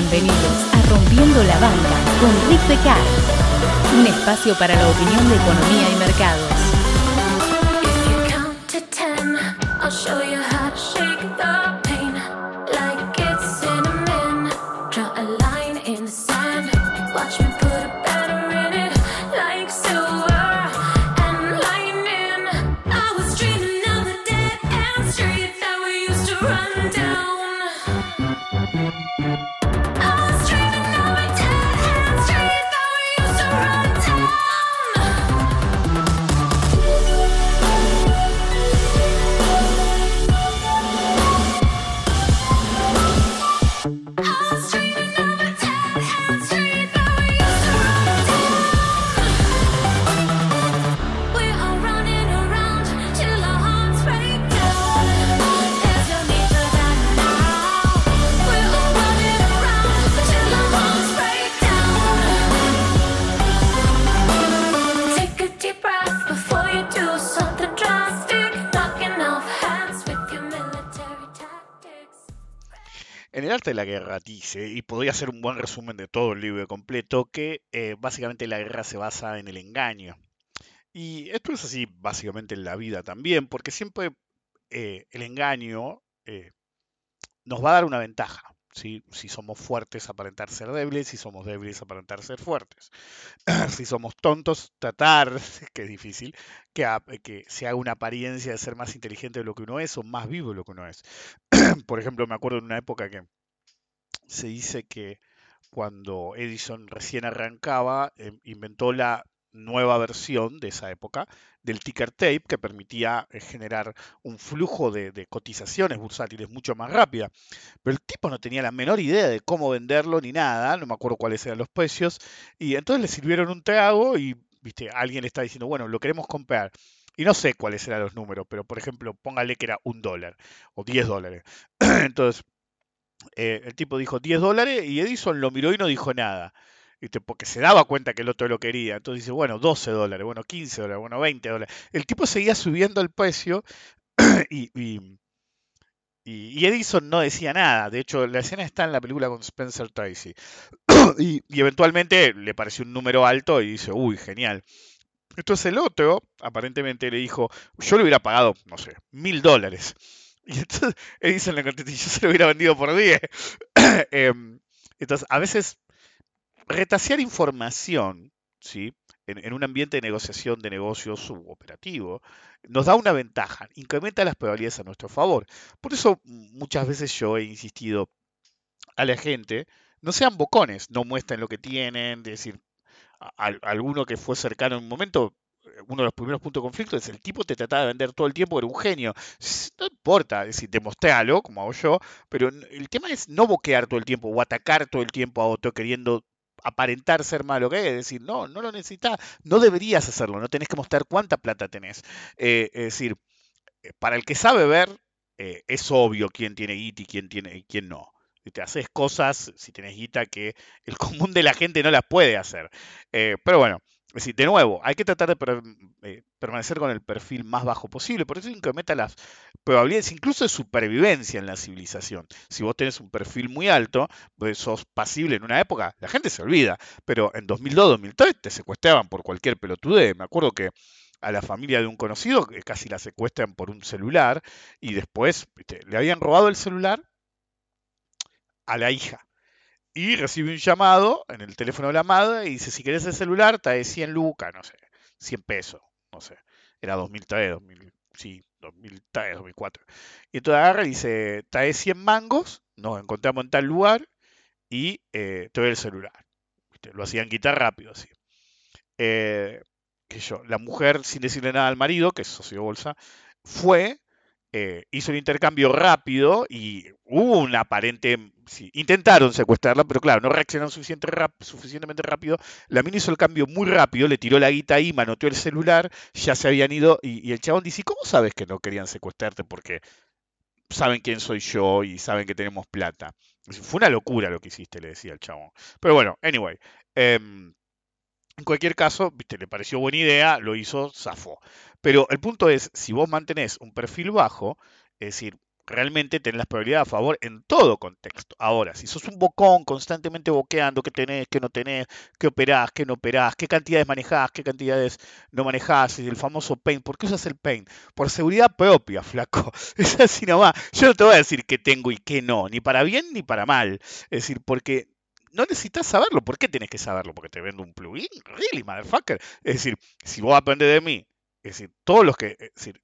Bienvenidos a Rompiendo la Banca con Rick Becar, un espacio para la opinión de economía y mercados. La guerra dice, y podría ser un buen resumen de todo el libro completo, que eh, básicamente la guerra se basa en el engaño. Y esto es así básicamente en la vida también, porque siempre eh, el engaño eh, nos va a dar una ventaja. ¿sí? Si somos fuertes, aparentar ser débiles, si somos débiles, aparentar ser fuertes. si somos tontos, tratar, que es difícil, que, que se haga una apariencia de ser más inteligente de lo que uno es o más vivo de lo que uno es. Por ejemplo, me acuerdo en una época que se dice que cuando Edison recién arrancaba, eh, inventó la nueva versión de esa época del ticker tape que permitía eh, generar un flujo de, cotizaciones bursátiles mucho más rápida. Pero el tipo no tenía la menor idea de cómo venderlo ni nada, no me acuerdo cuáles eran los precios, y entonces le sirvieron un trago y, viste, alguien le está diciendo, bueno, lo queremos comprar. Y no sé cuáles eran los números, pero por ejemplo, póngale que era un dólar o 10 dólares. Entonces, eh, el tipo dijo 10 dólares y Edison lo miró y no dijo nada. Porque se daba cuenta que el otro lo quería. Entonces dice, bueno, 12 dólares, bueno, 15 dólares, bueno, 20 dólares. El tipo seguía subiendo el precio y- y Edison no decía nada. De hecho, la escena está en la película con Spencer Tracy. y, y eventualmente le pareció un número alto y dice, uy, genial. Entonces el otro, aparentemente, le dijo, yo le hubiera pagado, no sé, mil dólares. Y entonces Edison le contestó, yo se lo hubiera vendido por 10. Em, entonces, a veces, retasear información, ¿sí? En, un ambiente de negociación de negocios suboperativo, nos da una ventaja, incrementa las probabilidades a nuestro favor. Por eso, muchas veces yo he insistido a la gente, no sean bocones, no muestren lo que tienen, es decir, a- al- alguno que fue cercano en un momento, uno de los primeros puntos de conflicto es el tipo te trataba de vender todo el tiempo, era un genio. No importa, es decir, demostralo, como hago yo, pero el tema es no boquear todo el tiempo o atacar todo el tiempo a otro queriendo aparentar ser malo que es, decir, no, no lo necesitas, no deberías hacerlo, no tenés que mostrar cuánta plata tenés. Eh, es decir, eh, para el que sabe ver, eh, es obvio quién tiene guita y quién tiene y quién no. Te haces cosas, si tenés guita, que el común de la gente no las puede hacer. Pero bueno, es decir, de nuevo, hay que tratar de per- eh, permanecer con el perfil más bajo posible, por eso incrementa las probabilidades incluso de supervivencia en la civilización. Si vos tenés un perfil muy alto, pues sos pasible en una época, la gente se olvida, pero en 2002, 2003 te secuestraban por cualquier pelotudez. Me acuerdo que a la familia de un conocido casi la secuestran por un celular y después le habían robado el celular a la hija. Y recibe un llamado en el teléfono de la madre y dice, si querés el celular, trae 100 lucas, no sé, 100 pesos, no sé. Era 2003, 2000, sí, 2003, 2004. Y entonces agarra y dice, trae 100 mangos, nos encontramos en tal lugar y eh, doy el celular. Lo hacían quitar rápido, así. Eh, sé yo, la mujer, sin decirle nada al marido, que es socio bolsa, fue, eh, hizo el intercambio rápido y hubo un aparente. intentaron secuestrarla, pero claro, no reaccionaron suficientemente rápido. La mina hizo el cambio muy rápido, le tiró la guita ahí, manoteó el celular, ya se habían ido. Y, el chabón dice: "¿Y ¿Cómo sabes que no querían secuestrarte? Porque saben quién soy yo y saben que tenemos plata. Fue una locura lo que hiciste, le decía el chabón. Pero bueno, anyway. em, en cualquier caso, viste, le pareció buena idea, lo hizo, zafó. Pero el punto es, si vos mantenés un perfil bajo, es decir, realmente tenés las probabilidades a favor en todo contexto. Ahora, si sos un bocón constantemente boqueando qué tenés, qué no tenés, qué operás, qué no operás, qué cantidades manejás, qué cantidades no manejás, el famoso pain, ¿por qué usas el pain? Por seguridad propia, flaco. Es así nomás. Yo no te voy a decir qué tengo y qué no, ni para bien ni para mal. Es decir, porque no necesitas saberlo. ¿Por qué tienes que saberlo? Porque te vendo un plugin. Really, motherfucker. Es decir, si vos aprendes de mí, es decir, todos los que. Decir,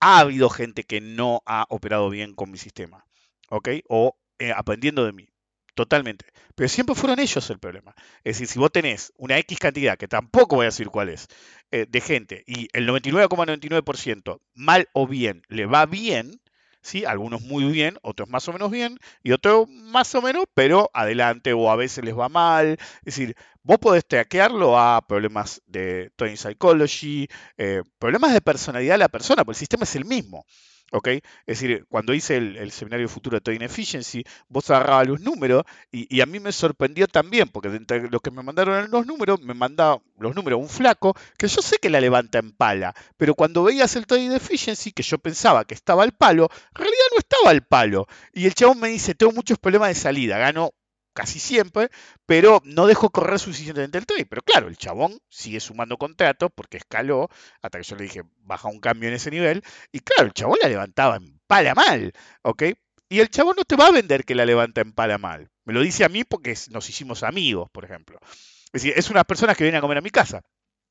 ha habido gente que no ha operado bien con mi sistema. ¿Ok? O eh, aprendiendo de mí. Totalmente. Pero siempre fueron ellos el problema. Es decir, si vos tenés una X cantidad, que tampoco voy a decir cuál es, eh, de gente, y el 99,99% mal o bien le va bien, ¿sí? Algunos muy bien, otros más o menos bien, y otros más o menos, pero adelante o a veces les va mal. Es decir, vos podés traquearlo a problemas de Tony Psychology, eh, problemas de personalidad de la persona, porque el sistema es el mismo. ¿Ok? Es decir, cuando hice el, seminario futuro de Toy Efficiency, vos agarrabas los números y, a mí me sorprendió también, porque entre los que me mandaron los números, me mandaba los números un flaco que yo sé que la levanta en pala, pero cuando veías el Toy Efficiency, que yo pensaba que estaba al palo, en realidad no estaba al palo. Y el chabón me dice, tengo muchos problemas de salida, gano casi siempre, pero no dejó correr suficientemente el trade. Pero claro, el chabón sigue sumando contratos porque escaló hasta que yo le dije, baja un cambio en ese nivel. Y claro, el chabón la levantaba en pala mal, ¿ok? Y el chabón no te va a vender que la levanta en pala mal. Me lo dice a mí porque nos hicimos amigos, por ejemplo. Es decir, es unas personas que vienen a comer a mi casa.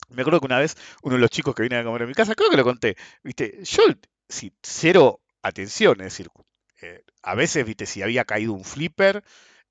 Me acuerdo que una vez uno de los chicos que viene a comer a mi casa, creo que lo conté, viste, yo, si, cero atención, es decir, eh, a veces, viste, si había caído un flipper,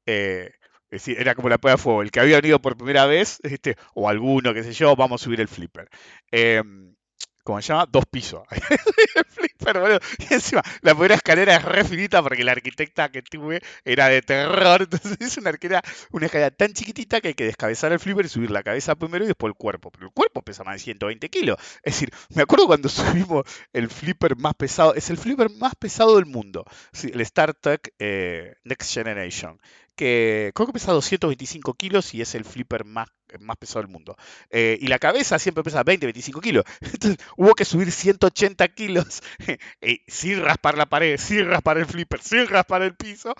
eh, es decir, era como la prueba de fuego. El que había venido por primera vez, este, o alguno, qué sé yo, vamos a subir el flipper. Em, ¿Cómo se llama? Dos pisos. el flipper, boludo. Y encima, la primera escalera es re finita porque la arquitecta que tuve era de terror. Entonces es una, arquera, una escalera tan chiquitita que hay que descabezar el flipper y subir la cabeza primero y después el cuerpo. Pero el cuerpo pesa más de 120 kilos. Es decir, me acuerdo cuando subimos el flipper más pesado. Es el flipper más pesado del mundo. el Star Trek eh, Next Generation que creo que pesa 225 kilos y es el flipper más, más pesado del mundo. Eh, y la cabeza siempre pesa 20, 25 kilos. Entonces hubo que subir 180 kilos eh, sin raspar la pared, sin raspar el flipper, sin raspar el piso.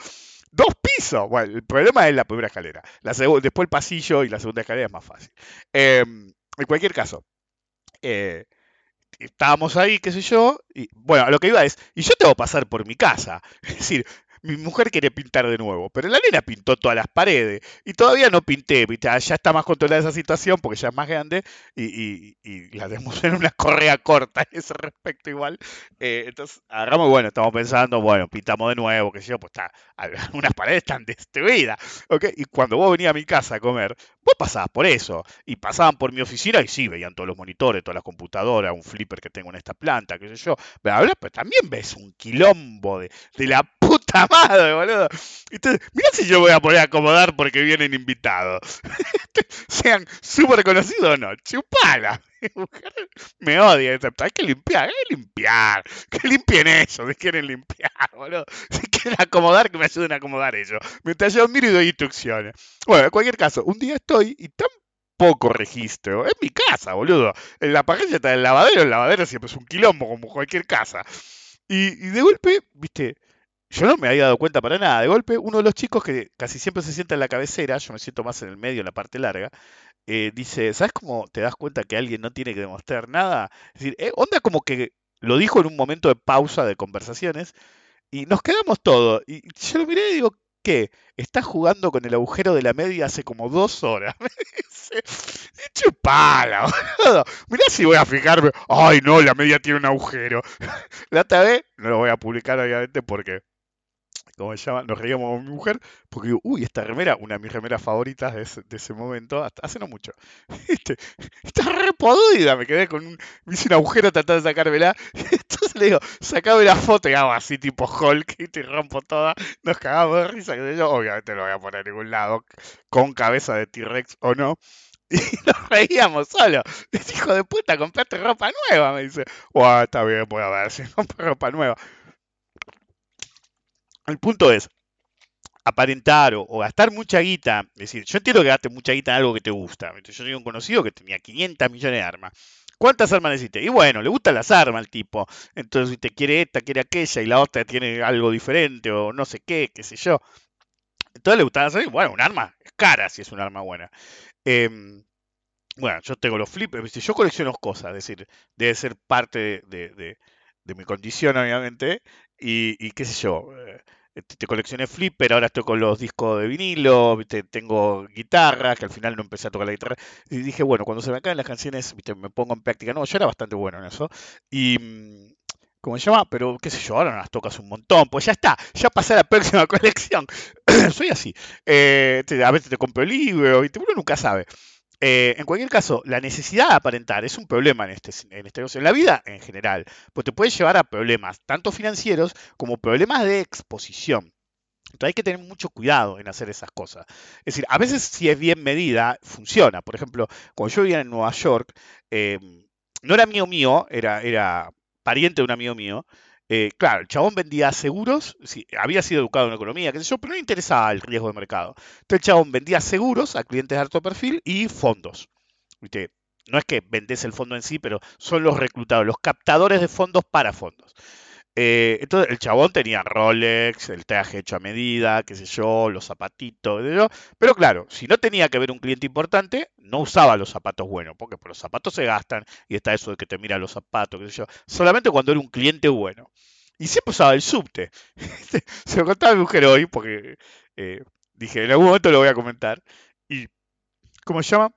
Dos pisos. Bueno, el problema es la primera escalera. La después el pasillo y la segunda escalera es más fácil. Em, en cualquier caso, eh, estábamos ahí, qué sé yo, y bueno, lo que iba es, y yo tengo que pasar por mi casa. Es decir, mi mujer quiere pintar de nuevo, pero la nena pintó todas las paredes y todavía no pinté, ya está más controlada esa situación porque ya es más grande y, la tenemos en una correa corta en ese respecto igual. Eh, entonces agarramos, bueno, estamos pensando, bueno, pintamos de nuevo, que yo, pues está, unas paredes están destruidas, ¿ok? Y cuando vos venías a mi casa a comer, vos pasabas por eso y pasaban por mi oficina y sí, veían todos los monitores, todas las computadoras, un flipper que tengo en esta planta, qué sé yo, pero también ves un quilombo de, de la puta madre, boludo. Entonces, mira si yo voy a poder acomodar porque vienen invitados. Sean súper conocidos o no. Chupala. Me odia. Hay que limpiar, hay que limpiar. Que limpien eso, si quieren limpiar, boludo. Si quieren acomodar, que me ayuden a acomodar ellos. Mientras yo miro y doy instrucciones. Bueno, en cualquier caso, un día estoy y tan poco registro. Es mi casa, boludo. En la parrilla está el lavadero, el lavadero siempre es un quilombo, como cualquier casa. Y de golpe, viste, yo no me había dado cuenta para nada. De golpe, uno de los chicos que casi siempre se sienta en la cabecera, yo me siento más en el medio, en la parte larga, eh, dice, ¿sabes cómo te das cuenta que alguien no tiene que demostrar nada? Es decir, eh, onda como que lo dijo en un momento de pausa de conversaciones y nos quedamos todos. Y yo lo miré y digo, ¿qué? Estás jugando con el agujero de la media hace como dos horas. Me dice, chupala, boludo. Mirá si voy a fijarme. Ay, no, la media tiene un agujero. La otra vez, no lo voy a publicar obviamente porque ¿cómo se llama? Nos reíamos con mi mujer, porque digo, uy, esta remera, una de mis remeras favoritas de ese, momento, hasta hace no mucho. Este, está re podrida, me quedé con un, me hice un agujero tratando de sacármela. Entonces le digo, sacame la foto y hago así tipo Hulk y te rompo toda. Nos cagamos de risa, que yo obviamente no voy a poner en ningún lado, con cabeza de T-Rex o no. Y nos reíamos solo. hijo de puta, compraste ropa nueva, me dice. Wow, está bien, voy a ver si compro ropa nueva. El punto es, aparentar o, gastar mucha guita, es decir, yo entiendo que gastes mucha guita en algo que te gusta. Yo tenía un conocido que tenía 500 millones de armas. ¿Cuántas armas necesite? Y bueno, le gustan las armas al tipo. Entonces, te quiere esta, quiere aquella, y la otra tiene algo diferente, o no sé qué, qué sé yo. Entonces le gustan las Bueno, un arma es cara si es un arma buena. Em, bueno, yo tengo los flippers, yo colecciono cosas, es decir, debe ser parte de, mi condición, obviamente, y, qué sé yo, eh, te coleccioné flipper, ahora estoy con los discos de vinilo, tengo guitarra, que al final no empecé a tocar la guitarra, y dije, bueno, cuando se me caen las canciones, me pongo en práctica, no, yo era bastante bueno en eso, y, mm, ¿cómo se llama? Pero qué sé yo, ahora no las tocas un montón, pues ya está, ya pasé a la próxima colección, soy así, eh, a veces te compro el libro, y uno nunca sabe. Eh, en cualquier caso, la necesidad de aparentar es un problema en este, en este en la vida en general, pues te puede llevar a problemas tanto financieros como problemas de exposición. Entonces hay que tener mucho cuidado en hacer esas cosas. Es decir, a veces si es bien medida, funciona. Por ejemplo, cuando yo vivía en Nueva York, eh, no era mío mío, era pariente de un amigo mío, eh, claro, el chabón vendía seguros, había sido educado en economía, qué sé yo, pero no interesaba el riesgo de mercado. Entonces el chabón vendía seguros a clientes de alto perfil y fondos. No es que vendes el fondo en sí, pero son los reclutados, los captadores de fondos para fondos. Eh, entonces el chabón tenía Rolex, el traje hecho a medida, qué sé yo, los zapatitos, pero claro, si no tenía que ver un cliente importante, no usaba los zapatos buenos, porque por los zapatos se gastan y está eso de que te mira los zapatos, qué sé yo, solamente cuando era un cliente bueno. Y siempre usaba el subte. se lo contaba mi mujer hoy, porque eh, dije, en algún momento lo voy a comentar. Y, ¿cómo se llama?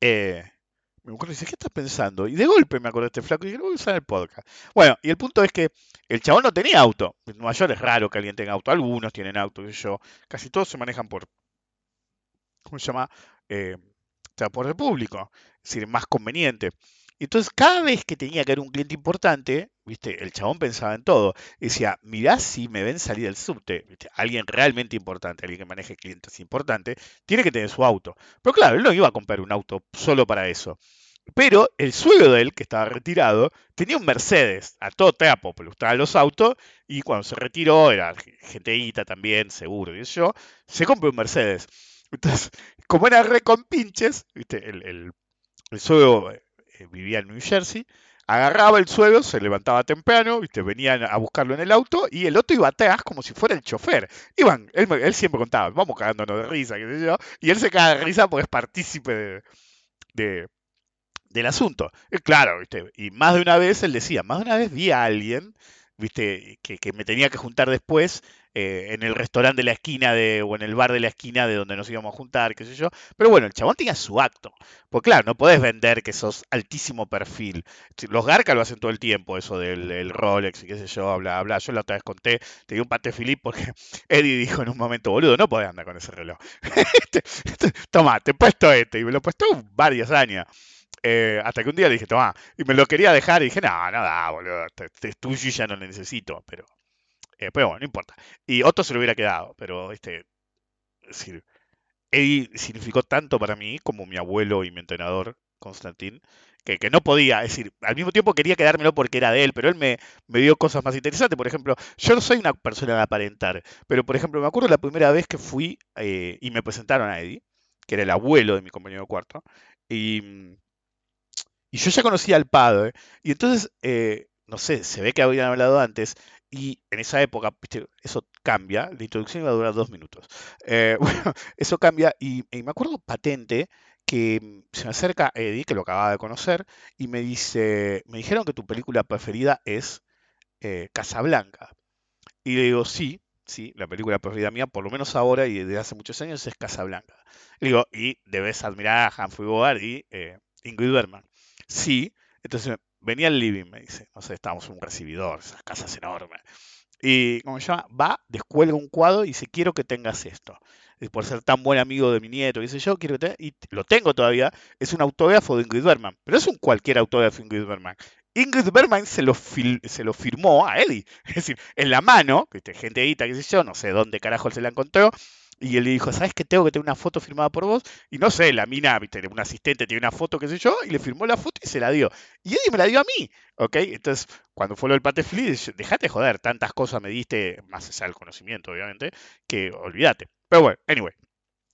Eh, me acuerdo dice, ¿qué estás pensando? Y de golpe me acordé de este flaco y dije, lo voy a usar en el podcast. Bueno, y el punto es que el chabón no tenía auto. En Nueva York es raro que alguien tenga auto. Algunos tienen auto, yo. Casi todos se manejan por, ¿cómo se llama? Eh, transporte público. Es decir, más conveniente. Entonces, cada vez que tenía que haber un cliente importante, ¿viste? El chabón pensaba en todo. decía, mirá si me ven salir del subte. Alguien realmente importante, alguien que maneje clientes importantes, tiene que tener su auto. Pero claro, él no iba a comprar un auto solo para eso. Pero el suegro de él, que estaba retirado, tenía un Mercedes, a todo trapo, le gustaban los autos, y cuando se retiró, era genteíta también, seguro, y yo, se compró un Mercedes. Entonces, como era re con pinches. El, el, el suegro vivía en New Jersey, agarraba el suelo, se levantaba temprano, ¿viste? venían a buscarlo en el auto y el otro iba atrás como si fuera el chofer. Iban, él, siempre contaba, vamos cagándonos de risa, qué sé yo, y él se caga de risa porque es partícipe de, del asunto. Claro, ¿viste? y más de una vez él decía, más de una vez vi a alguien viste, que, me tenía que juntar después eh, en el restaurante de la esquina de, o en el bar de la esquina de donde nos íbamos a juntar, qué sé yo. Pero bueno, el chabón tenía su acto. Pues claro, no podés vender que sos altísimo perfil. Los Garca lo hacen todo el tiempo, eso del Rolex y qué sé yo, bla, bla. Yo la otra vez conté, te di un pate Philip porque Eddie dijo en un momento, boludo, no podés andar con ese reloj. Este, este, toma, te he puesto este. Y me lo he puesto varios años. Eh, hasta que un día dije, toma, y me lo quería dejar y dije, no, nada, boludo, es tuyo y ya no lo necesito, pero, eh, pero bueno, no importa. Y otro se lo hubiera quedado, pero este, es decir, Eddie significó tanto para mí como mi abuelo y mi entrenador, Constantín, que, que, no podía, es decir, al mismo tiempo quería quedármelo porque era de él, pero él me, me, dio cosas más interesantes. Por ejemplo, yo no soy una persona de aparentar, pero por ejemplo, me acuerdo la primera vez que fui eh, y me presentaron a Eddie, que era el abuelo de mi compañero de cuarto, y y yo ya conocía al padre, y entonces, eh, no sé, se ve que habían hablado antes, y en esa época, eso cambia, la introducción iba a durar dos minutos. Eh, eso cambia, y, me acuerdo patente que mm, se me acerca Eddie, que lo acababa de conocer, y me dice, me dijeron que tu película preferida es eh, Casablanca. Y le digo, sí, sí, la película preferida mía, por lo menos ahora y desde hace muchos años, es Casablanca. Y digo, y debes admirar a Humphrey Bogart y Ingrid Bergman. Sí, entonces venía al living, me dice, no sé, estábamos en un recibidor, esas casas enormes. Y, como se llama? Va, descuelga un cuadro y dice, quiero que tengas esto. Y por ser tan buen amigo de mi nieto, dice yo, quiero que y lo tengo todavía, es un autógrafo de Ingrid Bergman, pero es un cualquier autógrafo de Ingrid Bergman. Ingrid Bergman se lo, se lo firmó a Eddie, es decir, en la mano, gente edita, qué sé yo, no sé dónde carajo se la encontró, y él le dijo, ¿sabes que tengo que tener una foto firmada por vos? Y no sé, la mina, un asistente tiene una foto, qué sé yo, y le firmó la foto y se la dio. Y Eddie me la dio a mí, ¿ok? Entonces, cuando fue lo del Pate dejate joder, tantas cosas me diste, más allá del conocimiento, obviamente, que olvídate. Pero bueno, anyway.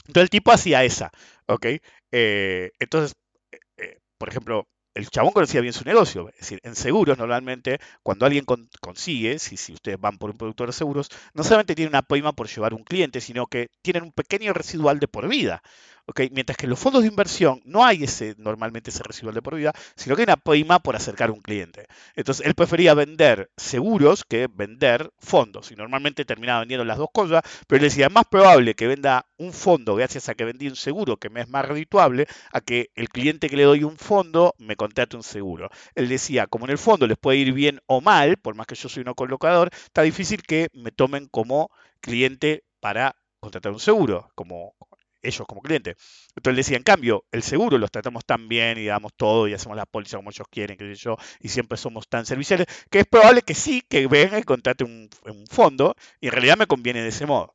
Entonces el tipo hacía esa, ¿ok? Eh, entonces, eh, eh, por ejemplo, el chabón conocía bien su negocio. Es decir, en seguros normalmente cuando alguien con- consigue, si, ustedes van por un productor de seguros, no solamente tienen una prima por llevar un cliente, sino que tienen un pequeño residual de por vida. ¿Ok? Mientras que en los fondos de inversión no hay ese, normalmente ese residual de por vida, sino que hay una prima por acercar un cliente. Entonces él prefería vender seguros que vender fondos. Y normalmente terminaba vendiendo las dos cosas, pero él decía, es más probable que venda un fondo gracias a que vendí un seguro que me es más redituable, a que el cliente que le doy un fondo me contrate un seguro. Él decía, como en el fondo les puede ir bien o mal, por más que yo soy un colocador, está difícil que me tomen como cliente para contratar un seguro, como ellos como cliente. Entonces él decía, en cambio, el seguro los tratamos tan bien y damos todo y hacemos la póliza como ellos quieren, qué sé yo, y siempre somos tan serviciales, que es probable que sí, que venga y contrate un, fondo, y en realidad me conviene de ese modo.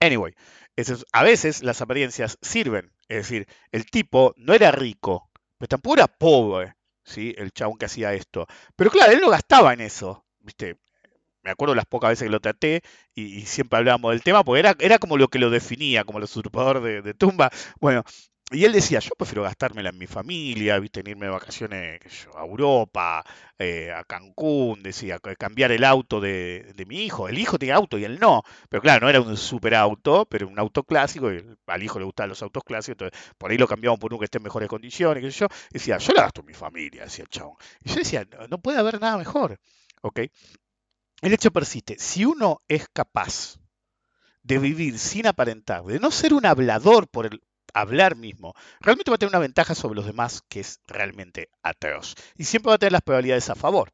Anyway, a veces las apariencias sirven. Es decir, el tipo no era rico, pero tampoco era pobre, ¿sí? El chabón que hacía esto. Pero claro, él no gastaba en eso, ¿viste? Me acuerdo las pocas veces que lo traté y, siempre hablábamos del tema, porque era, era como lo que lo definía, como el usurpador de, tumba. Bueno, y él decía, yo prefiero gastármela en mi familia, ¿viste? Irme de vacaciones yo, a Europa, eh, a Cancún, decía, ca- cambiar el auto de, mi hijo. El hijo tiene auto y él no. Pero claro, no era un super auto, pero un auto clásico, y al hijo le gustaban los autos clásicos, entonces por ahí lo cambiamos por uno que esté en mejores condiciones, qué sé yo. Decía, yo la gasto en mi familia, decía el chabón. Y yo decía, no puede haber nada mejor, ¿ok? El hecho persiste. Si uno es capaz de vivir sin aparentar, de no ser un hablador por el hablar mismo, realmente va a tener una ventaja sobre los demás que es realmente atroz. Y siempre va a tener las probabilidades a favor.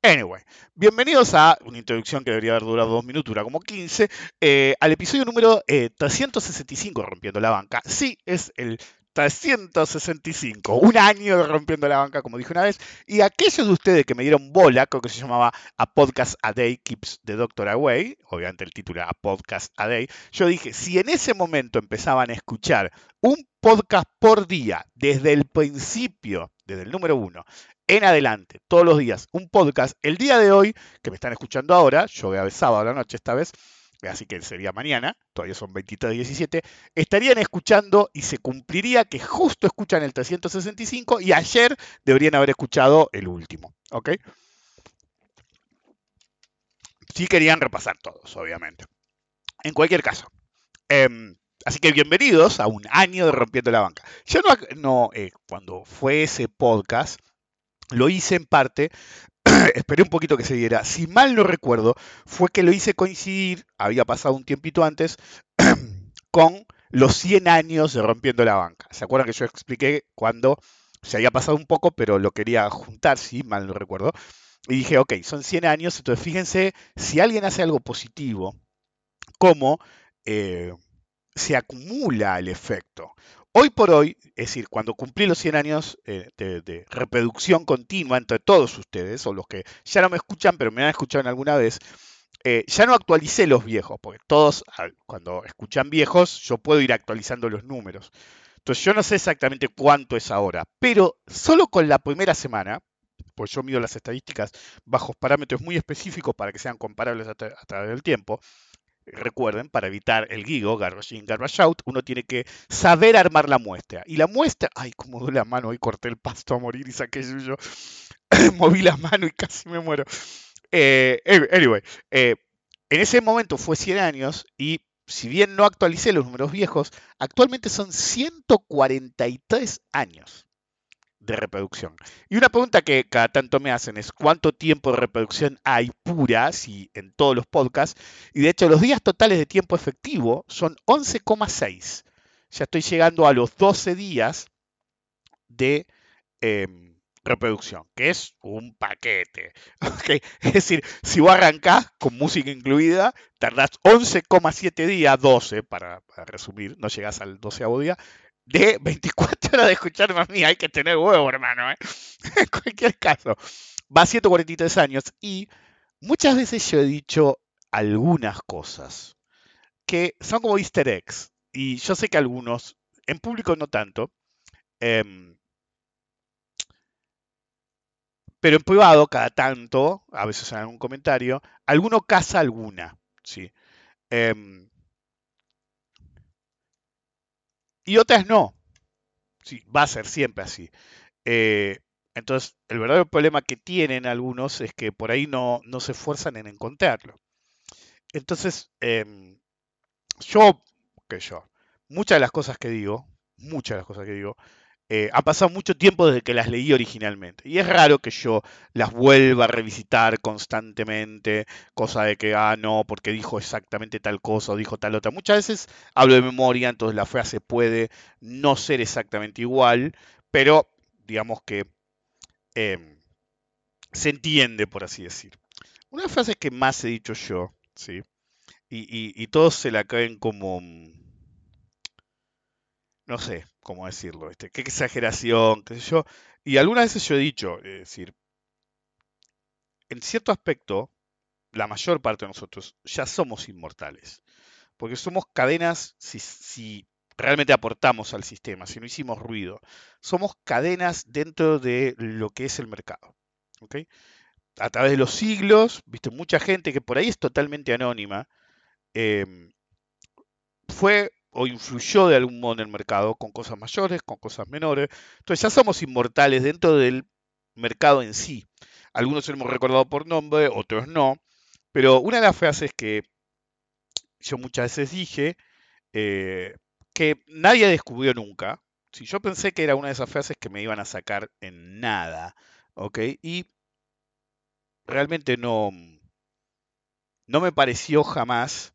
Anyway, bienvenidos a una introducción que debería haber durado dos minutos, dura como 15, eh, al episodio número eh, 365 de Rompiendo la Banca. Sí, es el 365, un año de Rompiendo la Banca, como dije una vez. Y aquellos de ustedes que me dieron bola, creo que se llamaba A Podcast a Day Keeps the Doctor Away, obviamente el título era A Podcast a Day, yo dije, si en ese momento empezaban a escuchar un podcast por día, desde el principio, desde el número uno, en adelante, todos los días, un podcast. El día de hoy, que me están escuchando ahora, yo ver sábado a la noche esta vez, así que sería mañana, todavía son 23.17, estarían escuchando y se cumpliría que justo escuchan el 365 y ayer deberían haber escuchado el último, ¿ok? Sí querían repasar todos, obviamente. En cualquier caso. em, Así que bienvenidos a un año de Rompiendo la Banca. Yo no, no eh, cuando fue ese podcast, lo hice en parte, esperé un poquito que se diera, si mal no recuerdo, fue que lo hice coincidir, había pasado un tiempito antes, con los 100 años de Rompiendo la Banca. ¿Se acuerdan que yo expliqué cuando se había pasado un poco, pero lo quería juntar, si mal no recuerdo? Y dije, ok, son 100 años, entonces fíjense, si alguien hace algo positivo, cómo eh, se acumula el efecto. Hoy por hoy, es decir, cuando cumplí los 100 años eh, de, reproducción continua entre todos ustedes, o los que ya no me escuchan, pero me han escuchado en alguna vez, eh, ya no actualicé los viejos, porque todos, cuando escuchan viejos, yo puedo ir actualizando los números. Entonces yo no sé exactamente cuánto es ahora, pero solo con la primera semana, pues yo mido las estadísticas bajo parámetros muy específicos para que sean comparables a través del tiempo, recuerden, para evitar el gigo, garbage in, garbage out, uno tiene que saber armar la muestra. Y la muestra, ay, como duele la mano, hoy corté el pasto a morir y saqué yo, moví la mano y casi me muero. Eh, anyway, eh, en ese momento fue 100 años y si bien no actualicé los números viejos, actualmente son 143 años de reproducción. Y una pregunta que cada tanto me hacen es cuánto tiempo de reproducción hay pura si en todos los podcasts. Y de hecho los días totales de tiempo efectivo son 11,6. Ya estoy llegando a los 12 días de eh, reproducción, que es un paquete. Es decir, si vos arrancás con música incluida, tardás 11,7 días, 12 para, para, resumir, no llegás al 12 día, de 24 horas de escucharme a mí. Hay que tener huevo, hermano. ¿eh? en cualquier caso, va a 143 años y muchas veces yo he dicho algunas cosas que son como easter eggs. Y yo sé que algunos, en público no tanto, eh, pero en privado, cada tanto, a veces en algún comentario, alguno caza alguna. ¿sí? Eh, y otras no. Sí, va a ser siempre así. Eh, entonces, el verdadero problema que tienen algunos es que por ahí no, no se esfuerzan en encontrarlo. Entonces, em, yo, que yo, muchas de las cosas que digo, muchas de las cosas que digo, eh, ha pasado mucho tiempo desde que las leí originalmente. Y es raro que yo las vuelva a revisitar constantemente, cosa de que, ah, no, porque dijo exactamente tal cosa o dijo tal otra. Muchas veces hablo de memoria, entonces la frase puede no ser exactamente igual, pero digamos que em, se entiende, por así decir. Una frases que más he dicho yo, ¿sí? Y, y- y todos se la creen como, mm, no sé cómo decirlo, este, qué exageración, qué sé yo. Y algunas veces yo he dicho, es decir, en cierto aspecto, la mayor parte de nosotros ya somos inmortales, porque somos cadenas, si, si realmente aportamos al sistema, si no hicimos ruido, somos cadenas dentro de lo que es el mercado. A través de los siglos, viste, mucha gente que por ahí es totalmente anónima, em, fue o influyó de algún modo en el mercado con cosas mayores, con cosas menores. Entonces ya somos inmortales dentro del mercado en sí. Algunos hemos recordado por nombre, otros no. Pero una de las frases que yo muchas veces dije, eh, que nadie descubrió nunca, si yo pensé que era una de esas frases que me iban a sacar en nada, ¿ok? Y realmente no, no me pareció jamás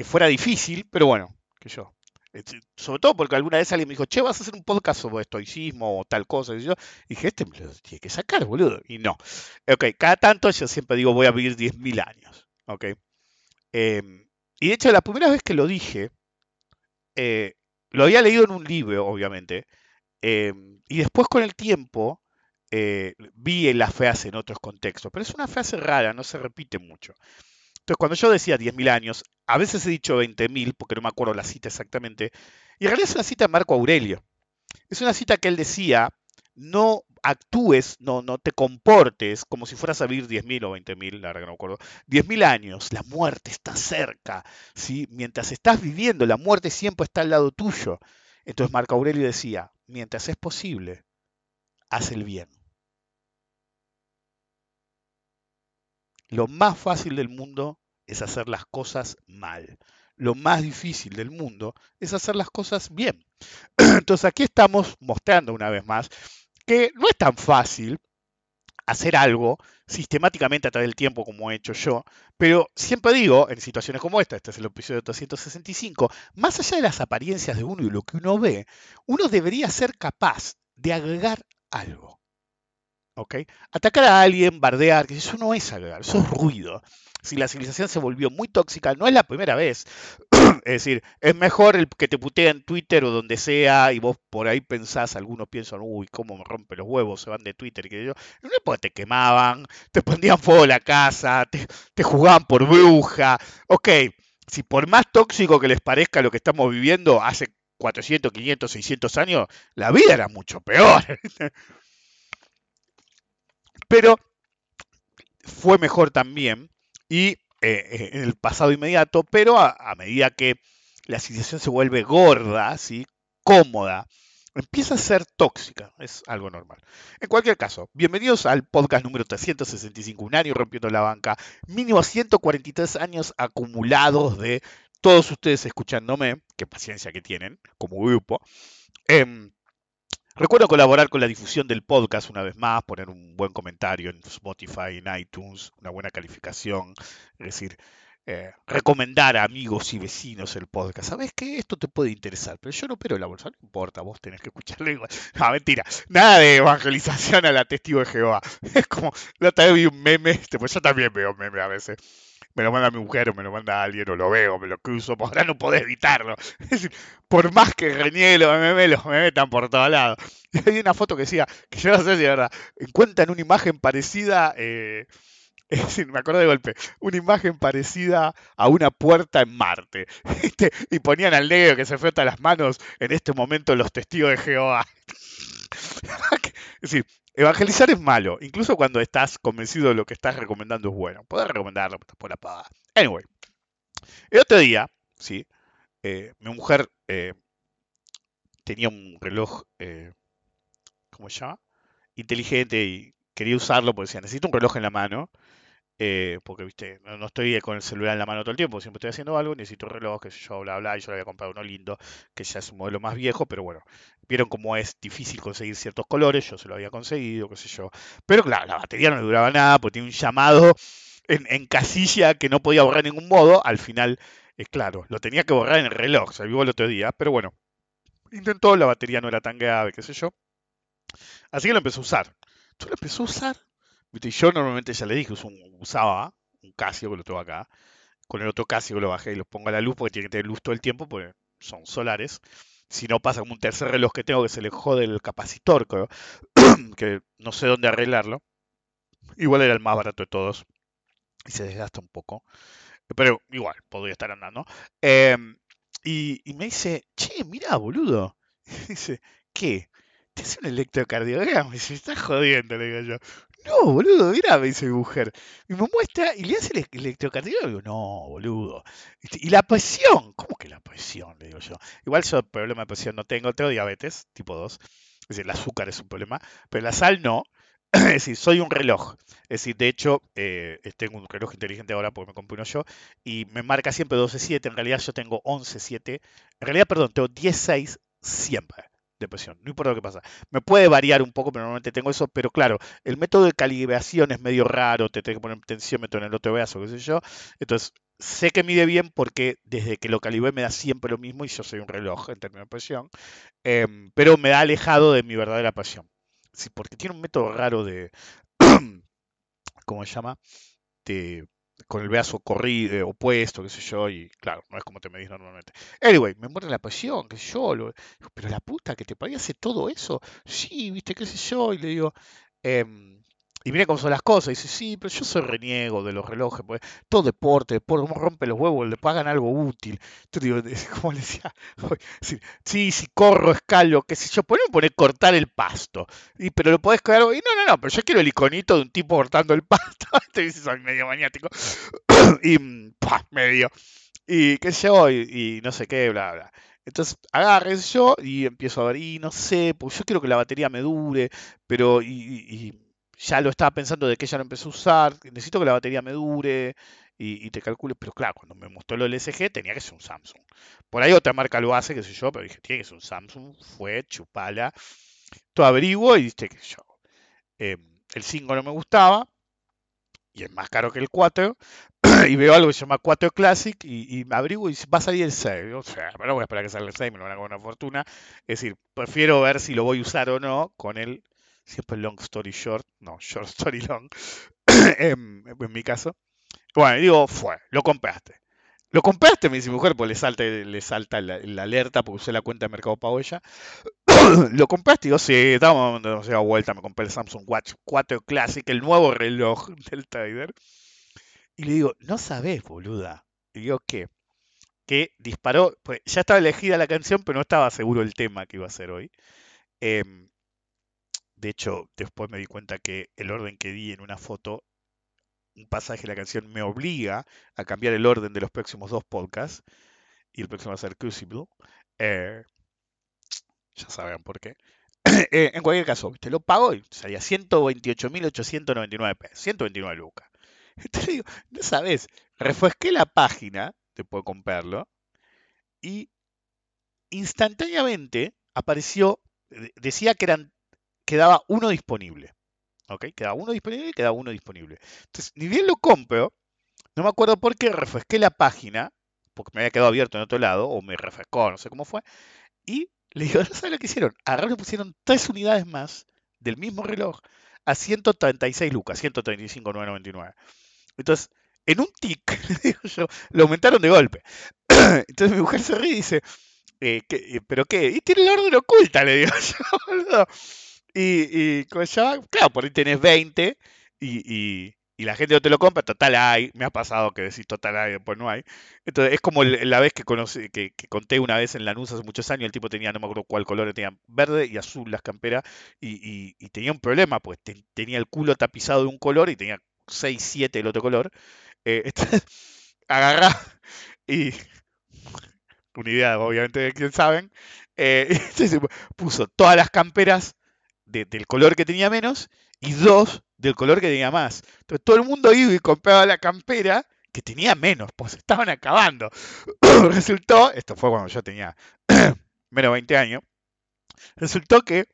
que fuera difícil, pero bueno, que yo. Sí, Sobre todo porque alguna vez alguien me dijo, che, vas a hacer un podcast sobre estoicismo o tal cosa. Y yo dije, este me lo tiene que sacar, boludo. Y no. Ok, cada tanto yo siempre digo, voy a vivir 10.000 años. Ok. Em, y de hecho, la primera vez que lo dije, eh, lo había leído en un libro, obviamente. em, y después con el tiempo eh, vi la frase en otros contextos. Pero es una frase rara, no se repite mucho. Entonces, cuando yo decía 10.000 años, a veces he dicho 20.000, porque no me acuerdo la cita exactamente, y en realidad es una cita de Marco Aurelio. Es una cita que él decía, no actúes, no, no te comportes como si fueras a vivir 10.000 o 20.000, la verdad que no me acuerdo, 10.000 años, la muerte está cerca, ¿sí? Mientras estás viviendo, la muerte siempre está al lado tuyo. Entonces Marco Aurelio decía, mientras es posible, haz el bien. Lo más fácil del mundo es hacer las cosas mal. Lo más difícil del mundo es hacer las cosas bien. Entonces aquí estamos mostrando una vez más que no es tan fácil hacer algo sistemáticamente a través del tiempo como he hecho yo, pero siempre digo, en situaciones como esta, este es el episodio 265, más allá de las apariencias de uno y lo que uno ve, uno debería ser capaz de agregar algo. ¿Ok? Atacar a alguien, bardear, eso no es agregar, eso es ruido. Si la civilización se volvió muy tóxica, no es la primera vez. es decir, es mejor el que te putea en Twitter o donde sea y vos por ahí pensás, algunos piensan, uy, cómo me rompe los huevos, se van de Twitter y que yo. No es porque te quemaban, te prendían fuego la casa, te, te jugaban por bruja. Ok, si por más tóxico que les parezca lo que estamos viviendo hace 400, 500, 600 años, la vida era mucho peor. Pero fue mejor también y eh, en el pasado inmediato, pero a, medida que la civilización se vuelve gorda, ¿sí? cómoda, empieza a ser tóxica, es algo normal. En cualquier caso, bienvenidos al podcast número 365, un año rompiendo la banca, mínimo 143 años acumulados de todos ustedes escuchándome, qué paciencia que tienen como grupo. Eh, Recuerdo colaborar con la difusión del podcast una vez más, poner un buen comentario en Spotify, en iTunes, una buena calificación, es decir, eh, recomendar a amigos y vecinos el podcast. ¿Sabes qué? Esto te puede interesar, pero yo no opero la bolsa, no importa, vos tenés que escucharlo igual. No, mentira, nada de evangelización a la testigo de Jehová. Es como, la otra vez vi un meme, este, pues yo también veo meme a veces me lo manda mi mujer o me lo manda alguien o lo veo, me lo cruzo, por ahora no puedo evitarlo. Es decir, por más que reniegue los memes, los memes están por todos lados. Y hay una foto que decía, que yo no sé si es verdad, encuentran una imagen parecida, eh, es decir, me acuerdo de golpe, una imagen parecida a una puerta en Marte. Y ponían al negro que se frota las manos en este momento los testigos de Jehová. es decir, Evangelizar es malo, incluso cuando estás convencido de lo que estás recomendando es bueno. Puedes recomendarlo por la paga. Anyway, el otro día, ¿sí? Eh, mi mujer eh, tenía un reloj eh, ¿cómo se llama? Inteligente y quería usarlo porque decía, necesito un reloj en la mano. Eh, porque, viste, no, no estoy con el celular en la mano todo el tiempo, siempre estoy haciendo algo, necesito un reloj, que yo, bla, bla, y yo le había comprado uno lindo, que ya es un modelo más viejo, pero bueno, vieron cómo es difícil conseguir ciertos colores, yo se lo había conseguido, qué sé yo. Pero claro, la batería no le duraba nada, porque tiene un llamado en, en casilla que no podía borrar de ningún modo, al final, es claro, lo tenía que borrar en el reloj, se vivo el otro día, pero bueno, intentó, la batería no era tan grave, qué sé yo. Así que lo empezó a usar. Yo lo empecé a usar. ¿Viste? Yo normalmente ya le dije, usaba un Casio que lo tengo acá. Con el otro Casio que lo bajé y lo pongo a la luz porque tiene que tener luz todo el tiempo porque son solares. Si no pasa como un tercer reloj que tengo que se le jode el capacitor, creo, que no sé dónde arreglarlo. Igual era el más barato de todos. Y se desgasta un poco. Pero igual, podría estar andando. Em, y, y me dice, che, mira, boludo. dice, ¿qué? ¿Te hace un electrocardiograma? Y se está jodiendo, le digo yo. No, boludo, mira, me dice mi mujer. Y me muestra y le hace el electrocardiograma. Y digo, no, boludo. Y la presión, ¿cómo que la presión? Le digo yo. Igual yo problema de presión no tengo, tengo diabetes, tipo 2. Es decir, el azúcar es un problema, pero la sal no. Es decir, soy un reloj. Es decir, de hecho, eh, tengo un reloj inteligente ahora porque me compré uno yo y me marca siempre 12.7. En realidad yo tengo 11.7. En realidad, perdón, tengo 10.6 siempre de presión. No importa lo que pasa. Me puede variar un poco, pero normalmente tengo eso. Pero claro, el método de calibración es medio raro. Te tengo que poner un tensiómetro en el otro brazo, qué sé yo. Entonces, sé que mide bien porque desde que lo calibré me da siempre lo mismo y yo soy un reloj en términos de presión. Em, pero me da alejado de mi verdadera pasión. Sí, porque tiene un método raro de, ¿cómo se llama? De, con el brazo corrido, opuesto, qué sé yo, y claro, no es como te medís normalmente. Anyway, me muere la pasión, qué sé yo, lo- pero la puta que te paría hace todo eso, sí, viste, qué sé yo, y le digo, em, y mira cómo son las cosas, dice, sí, pero yo soy reniego de los relojes, pues, todo deporte, deporte, cómo rompe los huevos, le pagan algo útil. Entonces digo, le decía, sí, sí, si corro, escalo, qué sé yo, poneme poner cortar el pasto. Y, pero lo podés crear, y no, no, no, pero yo quiero el iconito de un tipo cortando el pasto. Te dices, soy medio maniático. y, mm, pa, medio. Y qué sé yo, y, no sé qué, bla, bla. Entonces agarré yo y empiezo a ver, y no sé, pues yo quiero que la batería me dure, pero y- y ya lo estaba pensando de que ya lo empecé a usar, necesito que la batería me dure y, te calcule, pero claro, cuando me mostró lo LSG tenía que ser un Samsung. Por ahí otra marca lo hace, qué sé yo, pero dije, tiene que ser un Samsung, fue, chupala. Todo averiguo y viste que yo. eh, el 5 no me gustaba y es más caro que el 4. y veo algo que se llama 4 Classic y, me averiguo y va a salir el 6. O sea, pero no voy a esperar que salga el 6, me lo van a cobrar una fortuna. Es decir, prefiero ver si lo voy a usar o no con el, siempre long story short, no, short story long, en, en mi caso. Bueno, digo, fue, lo compraste. Lo compraste, me dice mi mujer, porque le salta, le salta la, alerta porque usé la cuenta de Mercado Pago ella. lo compraste, digo, sí, estábamos dando demasiada vuelta, me compré el Samsung Watch 4 Classic, el nuevo reloj del trader. Y le digo, no sabés, boluda. Y digo, ¿qué? Que disparó, pues ya estaba elegida la canción, pero no estaba seguro el tema que iba a ser hoy. Em, de hecho, después me di cuenta que el orden que di en una foto, un pasaje de la canción me obliga a cambiar el orden de los próximos dos podcasts. Y el próximo va a ser Crucible. Eh, ya sabrán por qué. Eh, en cualquier caso, te lo pago y salía 128.899 pesos. 129 lucas. Te digo, no sabes, refresqué la página, te puedo comprarlo, y instantáneamente apareció, de- decía que eran, quedaba uno disponible. ¿Ok? Quedaba uno disponible y quedaba uno disponible. Entonces, ni bien lo compro, no me acuerdo por qué, refresqué la página, porque me había quedado abierto en otro lado, o me refrescó, no sé cómo fue, y le digo, ¿no sabes lo que hicieron? Agarraron y pusieron tres unidades más del mismo reloj a 136 lucas, 135.999. Entonces, en un tic, digo yo, lo aumentaron de golpe. Entonces mi mujer se ríe y dice, eh, ¿qué- eh, ¿pero qué? Y tiene la orden oculta, le digo yo, boludo. Y, y ¿cómo se claro, por ahí tenés 20 y, y- y la gente no te lo compra, total hay, me ha pasado que decís total hay, después no hay. Entonces es como la vez que, conocí, que, conté una vez en Lanús hace muchos años, el tipo tenía, no me acuerdo cuál color, tenía verde y azul las camperas y, y- tenía un problema, pues te- tenía el culo tapizado de un color y tenía 6, 7 del otro color. Eh, agarrá y una idea obviamente de quién saben, eh, puso todas las camperas de- del color que tenía menos y dos del color que tenía más. Entonces todo el mundo iba y compraba la campera que tenía menos, pues estaban acabando. Resultó, esto fue cuando yo tenía menos de 20 años, resultó que